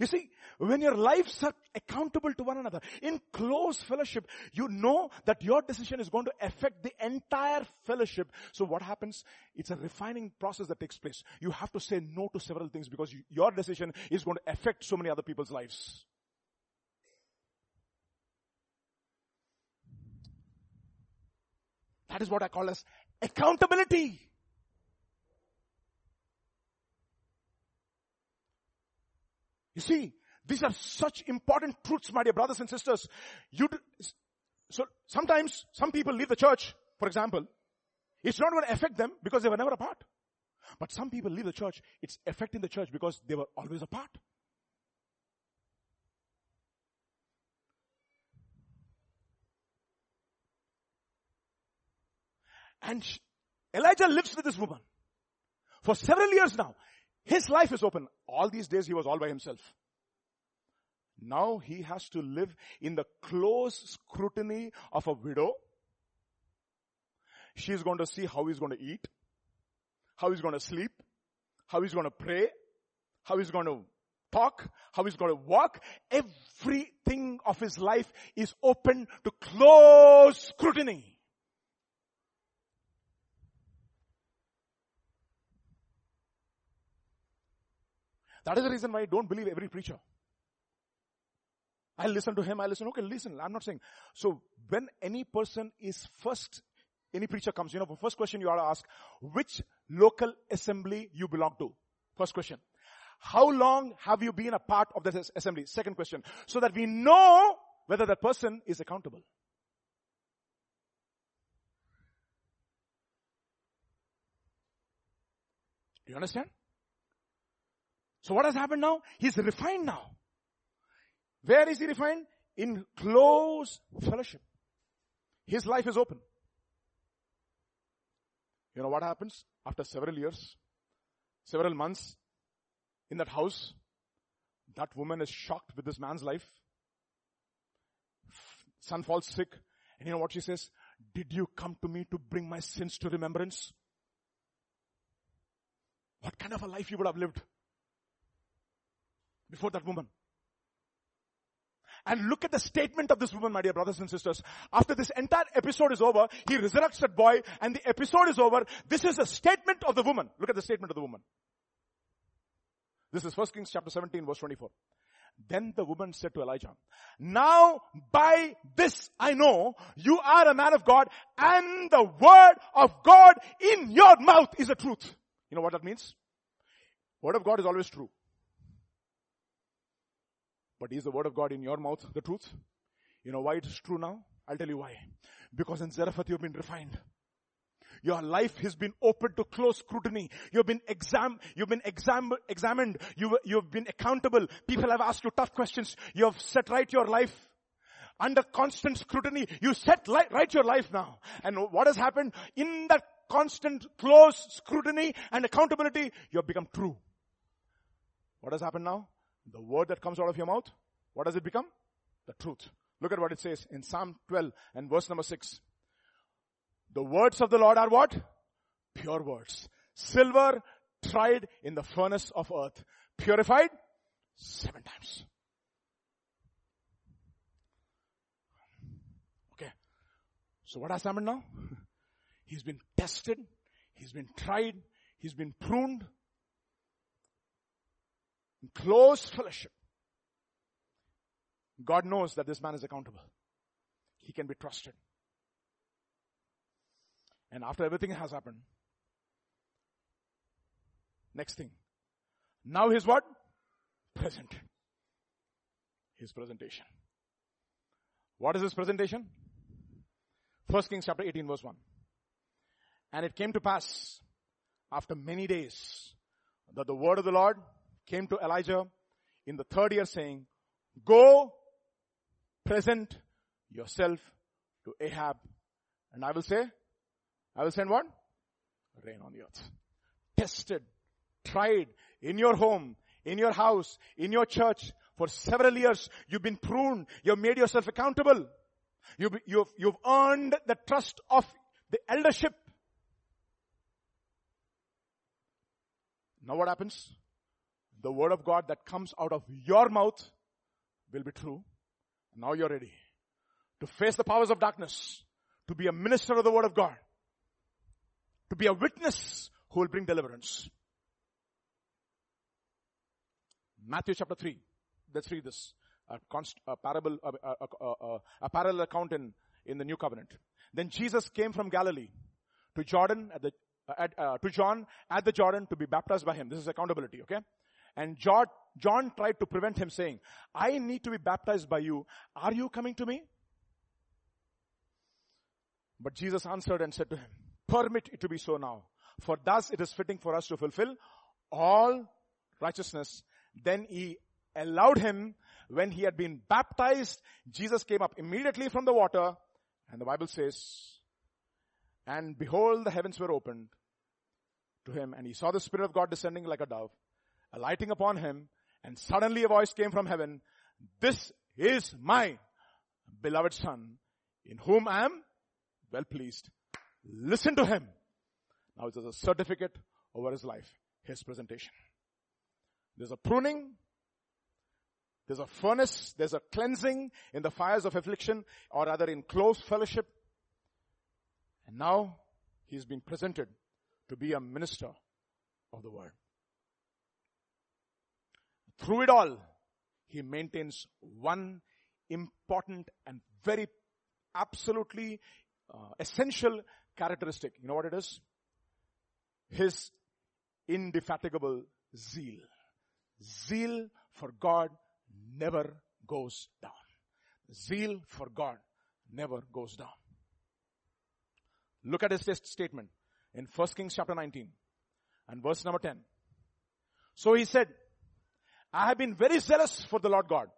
Speaker 1: You see, when your lives are accountable to one another, in close fellowship, you know that your decision is going to affect the entire fellowship. So what happens? It's a refining process that takes place. You have to say no to several things because you, your decision is going to affect so many other people's lives. That is what I call as accountability. You see, these are such important truths, my dear brothers and sisters. You, do, so sometimes some people leave the church, for example. It's not going to affect them because they were never apart. But some people leave the church, it's affecting the church because they were always apart. And Elijah lives with this woman for several years now. His life is open. All these days he was all by himself. Now he has to live in the close scrutiny of a widow. She's going to see how he's going to eat, how he's going to sleep, how he's going to pray, how he's going to talk, how he's going to walk. Everything of his life is open to close scrutiny. That is the reason why I don't believe every preacher. I listen to him, I listen, okay, listen, I'm not saying. So when any person is first, any preacher comes, you know, first question you ought to ask, which local assembly you belong to? First question. How long have you been a part of this assembly? Second question. So that we know whether that person is accountable. Do you understand? So what has happened now? He's refined now. Where is he refined? In close fellowship. His life is open. You know what happens? After several years, several months in that house, that woman is shocked with this man's life. Son falls sick. And you know what she says? Did you come to me to bring my sins to remembrance? What kind of a life you would have lived before that woman? And look at the statement of this woman, my dear brothers and sisters. After this entire episode is over, he resurrects that boy and the episode is over. This is a statement of the woman. Look at the statement of the woman. This is 1 Kings chapter 17 verse 24. Then the woman said to Elijah, now by this I know you are a man of God and the word of God in your mouth is the truth. You know what that means? Word of God is always true. But is the word of God in your mouth the truth? You know why it is true now? I'll tell you why. Because in Zarephath you've been refined. Your life has been open to close scrutiny. You've been exam, you've been exam, examined. You, you've been accountable. People have asked you tough questions. You have set right your life. Under constant scrutiny, you set li- right your life now. And what has happened? In that constant close scrutiny and accountability, you have become true. What has happened now? The word that comes out of your mouth, what does it become? The truth. Look at what it says in Psalm 12 and verse number 6. The words of the Lord are what? Pure words. Silver tried in the furnace of earth. Purified seven times. Okay. So what has happened now? He's been tested. He's been tried. He's been pruned close fellowship. God knows that this man is accountable. He can be trusted. And after everything has happened, next thing. Now his what? Present. His presentation. What is his presentation? First Kings chapter 18 verse 1. And it came to pass after many days that the word of the Lord came to Elijah in the third year saying, go present yourself to Ahab and I will say, I will send what? Rain on the earth. Tested, tried in your home, in your house, in your church for several years. You've been pruned. You've made yourself accountable. You've, you've, you've earned the trust of the eldership. Now what happens? The word of God that comes out of your mouth will be true. Now you're ready to face the powers of darkness, to be a minister of the word of God, to be a witness who will bring deliverance. Matthew chapter 3. Let's read this. A, const, a parable, a, a, a, parallel account in, in the new covenant. Then Jesus came from Galilee to Jordan at the, at, uh, to John at the Jordan to be baptized by him. This is accountability, okay? And John, John tried to prevent him saying, I need to be baptized by you. Are you coming to me? But Jesus answered and said to him, permit it to be so now. For thus it is fitting for us to fulfill all righteousness. Then he allowed him when he had been baptized. Jesus came up immediately from the water and the Bible says, and behold the heavens were opened to him and he saw the Spirit of God descending like a dove alighting upon him, and suddenly a voice came from heaven, this is my beloved son, in whom I am well pleased. Listen to him. Now there's a certificate over his life, his presentation. There's a pruning, there's a furnace, there's a cleansing in the fires of affliction, or rather in close fellowship. And now he's been presented to be a minister of the word. Through it all, he maintains one important and very absolutely uh, essential characteristic. You know what it is? His indefatigable zeal. Zeal for God never goes down. Zeal for God never goes down. Look at his statement in 1 Kings chapter 19 and verse number 10. So he said, I have been very zealous for the Lord God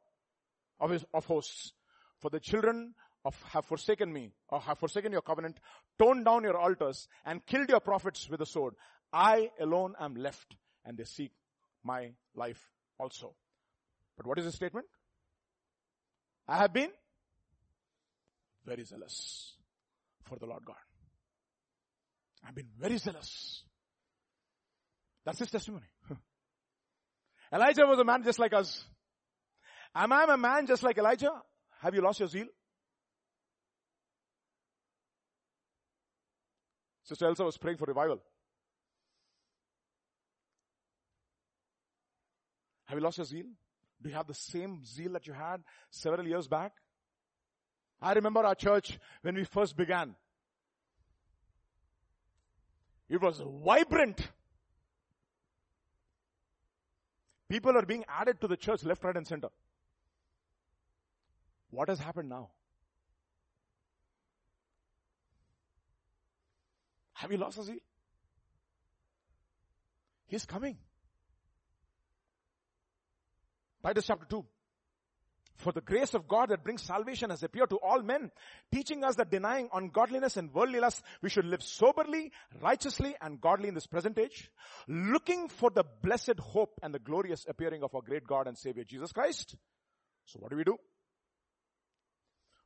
Speaker 1: of his, of hosts, for the children of have forsaken me or have forsaken your covenant, torn down your altars and killed your prophets with a sword. I alone am left and they seek my life also. But what is the statement? I have been very zealous for the Lord God. I've been very zealous. That's his testimony. Elijah was a man just like us. Am I a man just like Elijah? Have you lost your zeal? Sister Elsa was praying for revival. Have you lost your zeal? Do you have the same zeal that you had several years back? I remember our church when we first began. It was vibrant. People are being added to the church left, right and center. What has happened now? Have you lost a zeal? He's coming. Titus chapter 2. For the grace of God that brings salvation has appeared to all men, teaching us that denying ungodliness and worldly lust, we should live soberly, righteously, and godly in this present age, looking for the blessed hope and the glorious appearing of our great God and Savior Jesus Christ. So what do we do?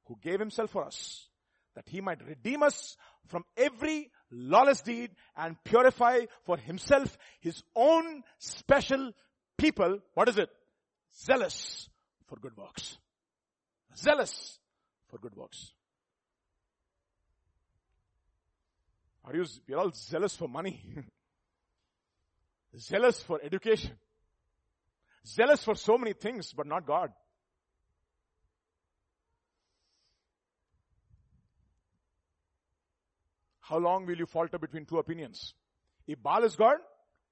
Speaker 1: Who gave himself for us, that he might redeem us from every lawless deed and purify for himself his own special people. What is it? Zealous for good works. Zealous for good works. Are you, we're all zealous for money. zealous for education. Zealous for so many things, but not God. How long will you falter between two opinions? If Baal is God,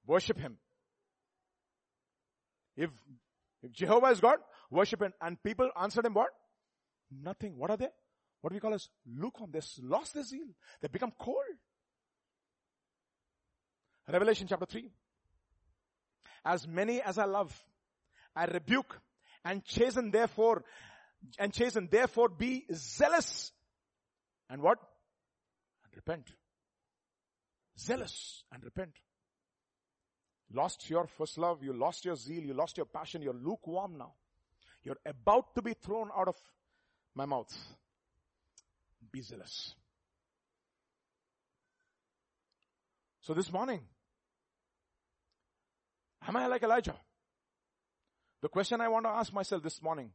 Speaker 1: worship him. If, if Jehovah is God, worship him. And people answered him what? Nothing. What are they? What do we call as lukewarm? They've lost their zeal. They've become cold. Revelation chapter 3. As many as I love, I rebuke and chasten therefore, and chasten therefore be zealous. And what? And repent. Zealous and repent. Lost your first love, you lost your zeal, you lost your passion, you're lukewarm now. You're about to be thrown out of my mouth. Be zealous. So this morning, am I like Elijah? The question I want to ask myself this morning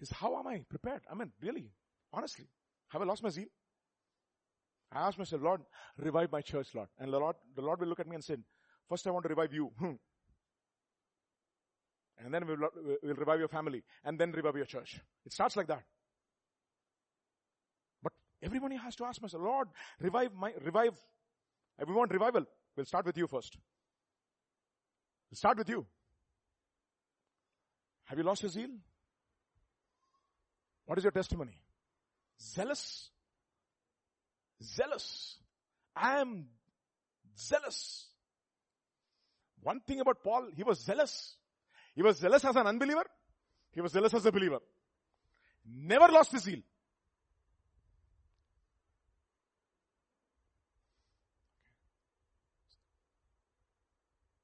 Speaker 1: is how am I prepared? I mean, really, honestly. Have I lost my zeal? I asked myself, Lord, revive my church, Lord. And the Lord, the Lord will look at me and say, first I want to revive you. Hmm. And then we'll, we'll revive your family. And then revive your church. It starts like that. But everybody has to ask myself, Lord, revive my, revive. We want revival, we'll start with you first. We'll start with you. Have you lost your zeal? What is your testimony? Zealous. Zealous. I am zealous. One thing about Paul, he was zealous. He was zealous as an unbeliever. He was zealous as a believer. Never lost his zeal.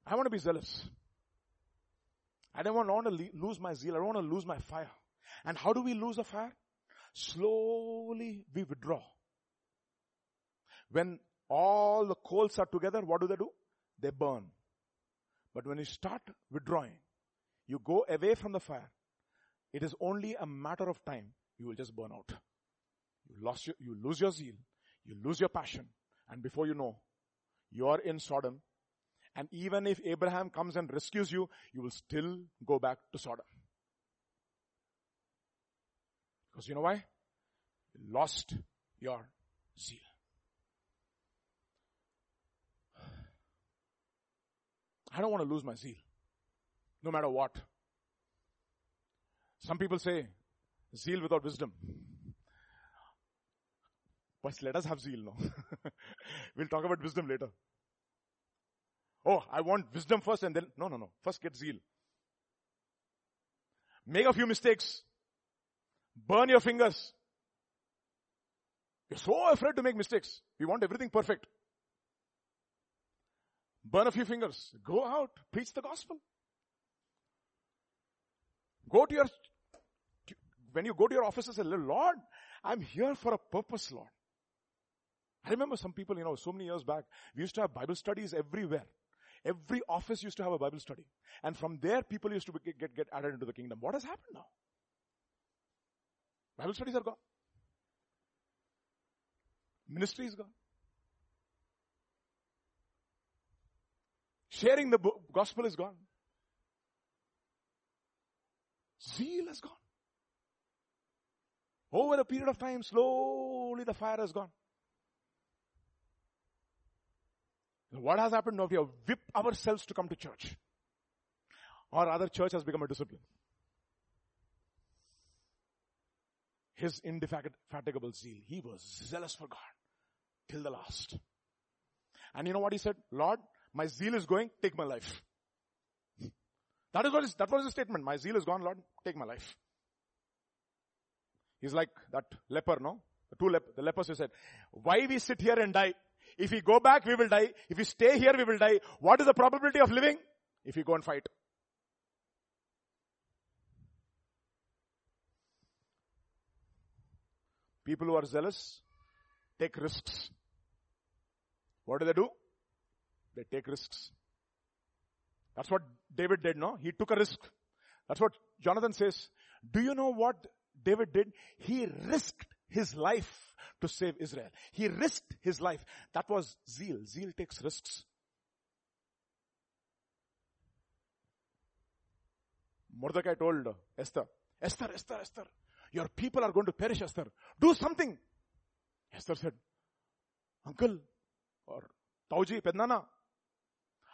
Speaker 1: I want to be zealous. I don't want to lose my zeal. I don't want to lose my fire. And how do we lose a fire? Slowly we withdraw. When all the coals are together, what do they do? They burn. But when you start withdrawing, you go away from the fire. It is only a matter of time. You will just burn out. You lost your, you lose your zeal. You lose your passion. And before you know, you are in Sodom. And even if Abraham comes and rescues you, you will still go back to Sodom. Because you know why? You lost your zeal. I don't want to lose my zeal. No matter what. Some people say, zeal without wisdom. But let us have zeal now. we'll talk about wisdom later. Oh, I want wisdom first and then, no, no, no. First get zeal. Make a few mistakes. Burn your fingers. You're so afraid to make mistakes. We want everything perfect. Burn a few fingers. Go out. Preach the gospel. Go to your, when you go to your offices and say, Lord, I'm here for a purpose, Lord. I remember some people, you know, so many years back, we used to have Bible studies everywhere. Every office used to have a Bible study. And from there, people used to get, get added into the kingdom. What has happened now? Bible studies are gone. Ministry is gone. Sharing the gospel is gone. Zeal is gone. Over a period of time, slowly the fire has gone. What has happened now? We have whipped ourselves to come to church. Or rather, church has become a discipline. His indefatigable zeal. He was zealous for God till the last. And you know what he said? Lord, my zeal is going, take my life. That is what that was his statement. My zeal is gone, Lord, take my life. He's like that leper, no? The two lep- the lepers who said, why we sit here and die? If we go back, we will die. If we stay here, we will die. What is the probability of living? If we go and fight. People who are zealous take risks. What do they do? They take risks. That's what David did, no? He took a risk. That's what Jonathan says. Do you know what David did? He risked his life to save Israel. He risked his life. That was zeal. Zeal takes risks. Mordecai told Esther, Esther, Esther, Esther, your people are going to perish, Esther. Do something. Esther said, Uncle or Tauji, Pednana,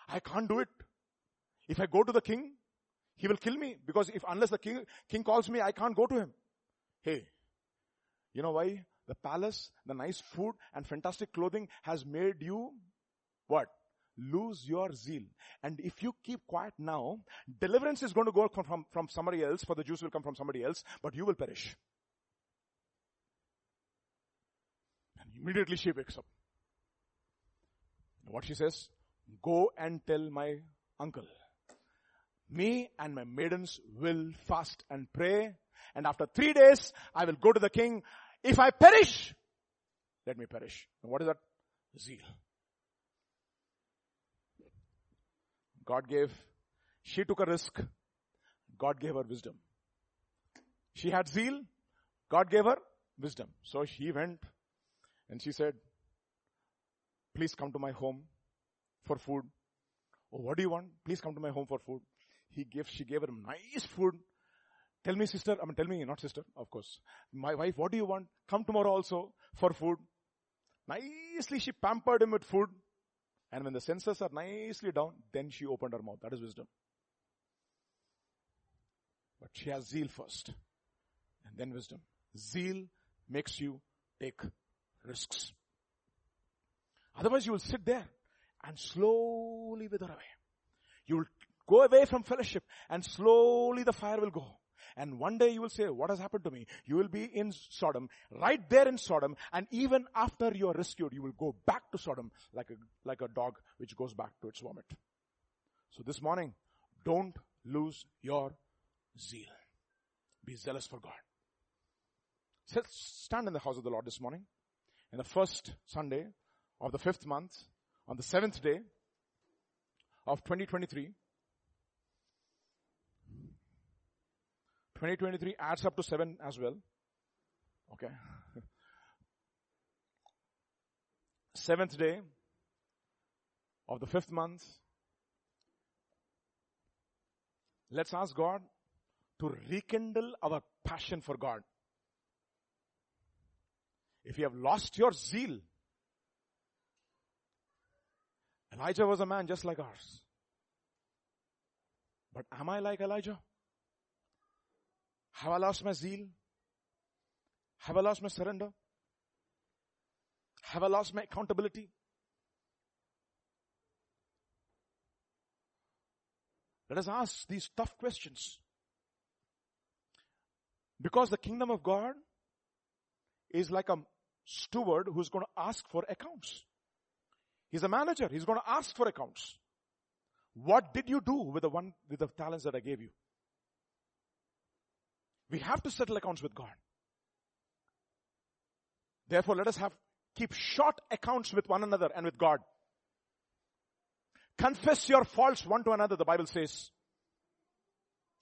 Speaker 1: I can't do it. If I go to the king, he will kill me because if unless the king, king calls me, I can't go to him. Hey, you know why? The palace, the nice food and fantastic clothing has made you what? Lose your zeal. And if you keep quiet now, deliverance is going to go from, from somebody else, for the Jews will come from somebody else, but you will perish. And immediately she wakes up. What she says? Go and tell my uncle. Me and my maidens will fast and pray. And after three days, I will go to the king. If I perish, let me perish. And what is that? Zeal. God gave, she took a risk. God gave her wisdom. She had zeal. God gave her wisdom. So she went and she said, please come to my home for food. Oh, what do you want? Please come to my home for food. He gave, she gave her nice food. Tell me sister, I mean tell me, not sister, of course. My wife, what do you want? Come tomorrow also for food. Nicely she pampered him with food. And when the senses are nicely down, then she opened her mouth. That is wisdom. But she has zeal first. And then wisdom. Zeal makes you take risks. Otherwise you will sit there and slowly wither away. You will go away from fellowship and slowly the fire will go. And one day you will say, what has happened to me? You will be in Sodom, right there in Sodom, and even after you are rescued, you will go back to Sodom like a, like a dog which goes back to its vomit. So this morning, don't lose your zeal. Be zealous for God. So stand in the house of the Lord this morning. In the first Sunday of the fifth month, on the seventh day of 2023, 2023 adds up to 7 as well. Okay. Seventh day of the fifth month. Let's ask God to rekindle our passion for God. If you have lost your zeal, Elijah was a man just like ours. But am I like Elijah? Have I lost my zeal? Have I lost my surrender? Have I lost my accountability? Let us ask these tough questions. Because the kingdom of God is like a steward who's going to ask for accounts. He's a manager. He's going to ask for accounts. What did you do with the one, with the talents that I gave you? We have to settle accounts with God. Therefore, let us have, keep short accounts with one another and with God. Confess your faults one to another, the Bible says.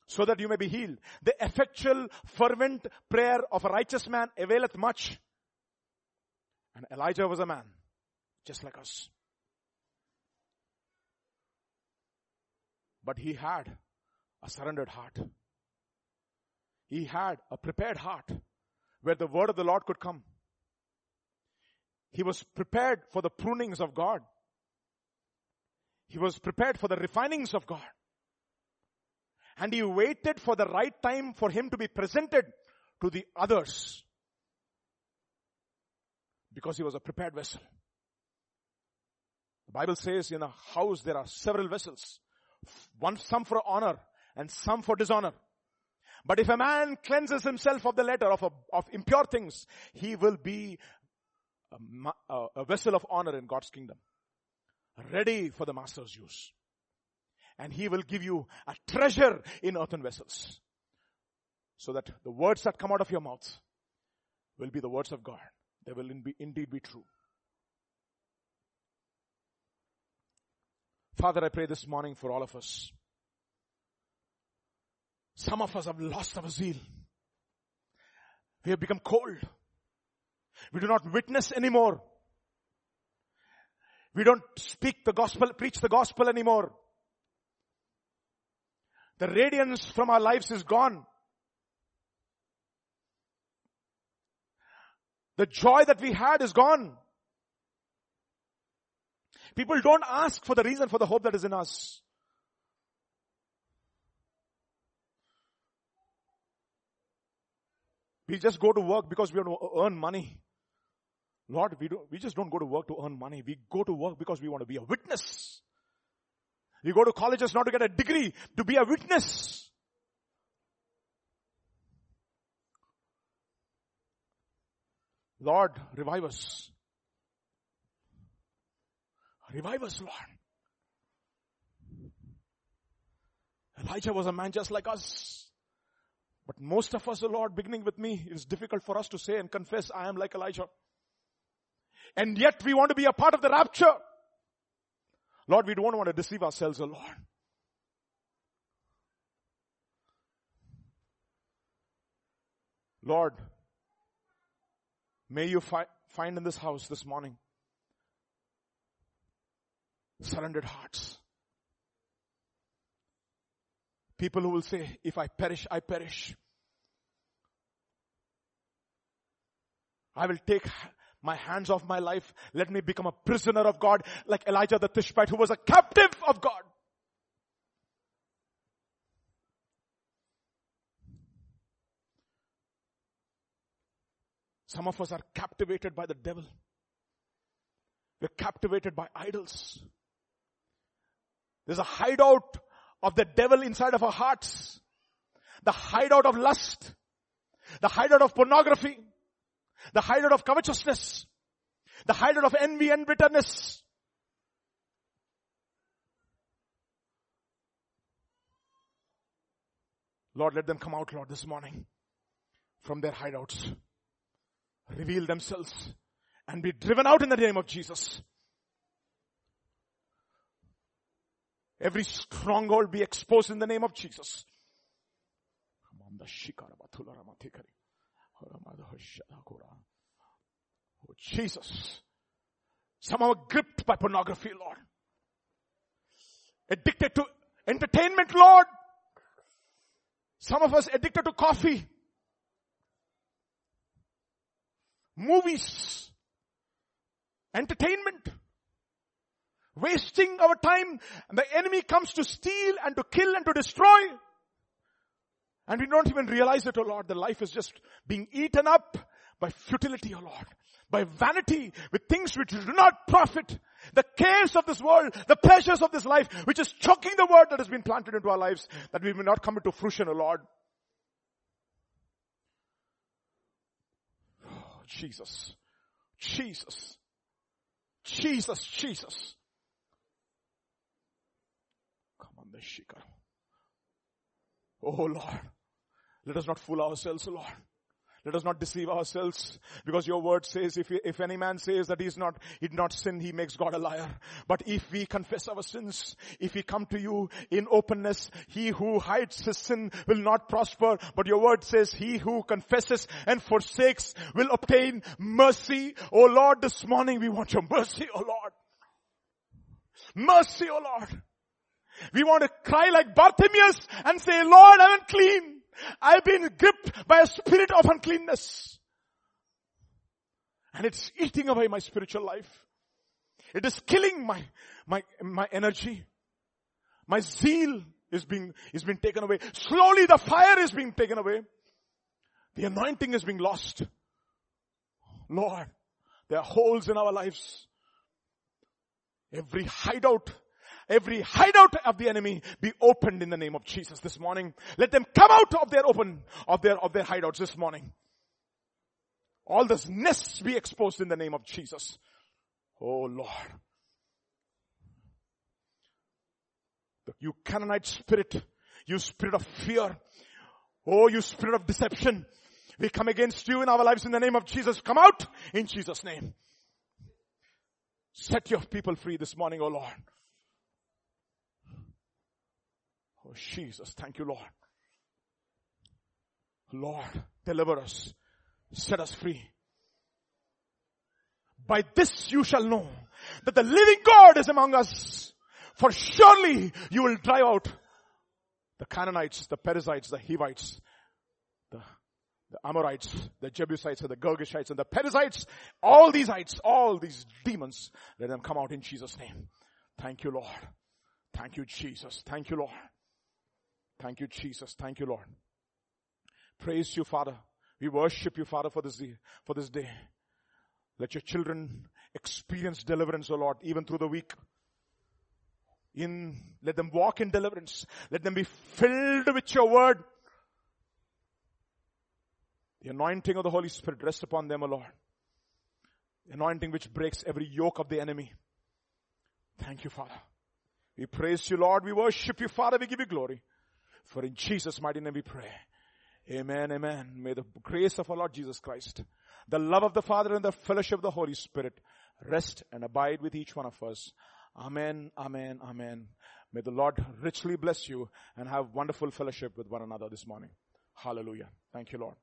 Speaker 1: So that you may be healed. The effectual, fervent prayer of a righteous man availeth much. And Elijah was a man, just like us. But he had a surrendered heart. He had a prepared heart where the word of the Lord could come. He was prepared for the prunings of God. He was prepared for the refinings of God. And he waited for the right time for him to be presented to the others. Because he was a prepared vessel. The Bible says in a house there are several vessels. One, some for honor and some for dishonor. But if a man cleanses himself of the letter of, a, of impure things, he will be a, a, vessel of honor in God's kingdom. Ready for the master's use. And he will give you a treasure in earthen vessels. So that the words that come out of your mouth will be the words of God. They will indeed be true. Father, I pray this morning for all of us. Some of us have lost our zeal. We have become cold. We do not witness anymore. We don't speak the gospel, preach the gospel anymore. The radiance from our lives is gone. The joy that we had is gone. People don't ask for the reason for the hope that is in us. We just go to work because we want to earn money. Lord, we, do, we just don't go to work to earn money. We go to work because we want to be a witness. We go to colleges not to get a degree, to be a witness. Lord, revive us. Revive us, Lord. Elijah was a man just like us. But most of us, the Lord, beginning with me, it is difficult for us to say and confess, I am like Elijah. And yet we want to be a part of the rapture. Lord, we don't want to deceive ourselves, O Lord. Lord, may you fi- find in this house this morning surrendered hearts. People who will say, if I perish, I perish. I will take my hands off my life. Let me become a prisoner of God like Elijah the Tishbite who was a captive of God. Some of us are captivated by the devil. We're captivated by idols. There's a hideout of the devil inside of our hearts. The hideout of lust. The hideout of pornography. The hideout of covetousness. The hideout of envy and bitterness. Lord, let them come out, Lord, this morning from their hideouts. Reveal themselves and be driven out in the name of Jesus. Every stronghold be exposed in the name of Jesus. Oh, Jesus. Some are gripped by pornography, Lord. Addicted to entertainment, Lord. Some of us addicted to coffee. Movies. Entertainment wasting our time. And the enemy comes to steal and to kill and to destroy. And we don't even realize it, oh Lord. The life is just being eaten up by futility, oh Lord. By vanity, with things which do not profit. The cares of this world, the pleasures of this life, which is choking the word that has been planted into our lives, that we may not come into fruition, oh Lord. Jesus. Jesus. Jesus, Jesus. Come on, the Oh Lord, let us not fool ourselves, oh Lord. Let us not deceive ourselves because your word says if, if any man says that he is not, he did not sin, he makes God a liar. But if we confess our sins, if we come to you in openness, he who hides his sin will not prosper. But your word says he who confesses and forsakes will obtain mercy. Oh Lord, this morning we want your mercy, oh Lord. Mercy, oh Lord. We want to cry like Bartimaeus and say, Lord, I'm unclean. I've been gripped by a spirit of uncleanness. And it's eating away my spiritual life. It is killing my, my, my energy. My zeal is being, is being taken away. Slowly the fire is being taken away. The anointing is being lost. Lord, there are holes in our lives. Every hideout every hideout of the enemy be opened in the name of Jesus this morning. Let them come out of their open, of their, of their hideouts this morning. All those nests be exposed in the name of Jesus. Oh Lord. You Canaanite spirit, you spirit of fear, oh you spirit of deception, we come against you in our lives in the name of Jesus. Come out in Jesus' name. Set your people free this morning, oh Lord. Oh, Jesus, thank you, Lord. Lord, deliver us. Set us free. By this you shall know that the living God is among us. For surely you will drive out the Canaanites, the Perizzites, the Hivites, the, the Amorites, the Jebusites, and the Girgashites, and the Perizzites, all these ites, all these demons, let them come out in Jesus' name. Thank you, Lord. Thank you, Jesus. Thank you, Lord. Thank you, Jesus. Thank you, Lord. Praise you, Father. We worship you, Father, for this day, for this day. Let your children experience deliverance, O Lord, even through the week. In, let them walk in deliverance. Let them be filled with your word. The anointing of the Holy Spirit rest upon them, O Lord. The anointing which breaks every yoke of the enemy. Thank you, Father. We praise you, Lord. We worship you, Father. We give you glory. For in Jesus' mighty name we pray. Amen, amen. May the grace of our Lord Jesus Christ, the love of the Father and the fellowship of the Holy Spirit rest and abide with each one of us. Amen, amen, amen. May the Lord richly bless you and have wonderful fellowship with one another this morning. Hallelujah. Thank you, Lord.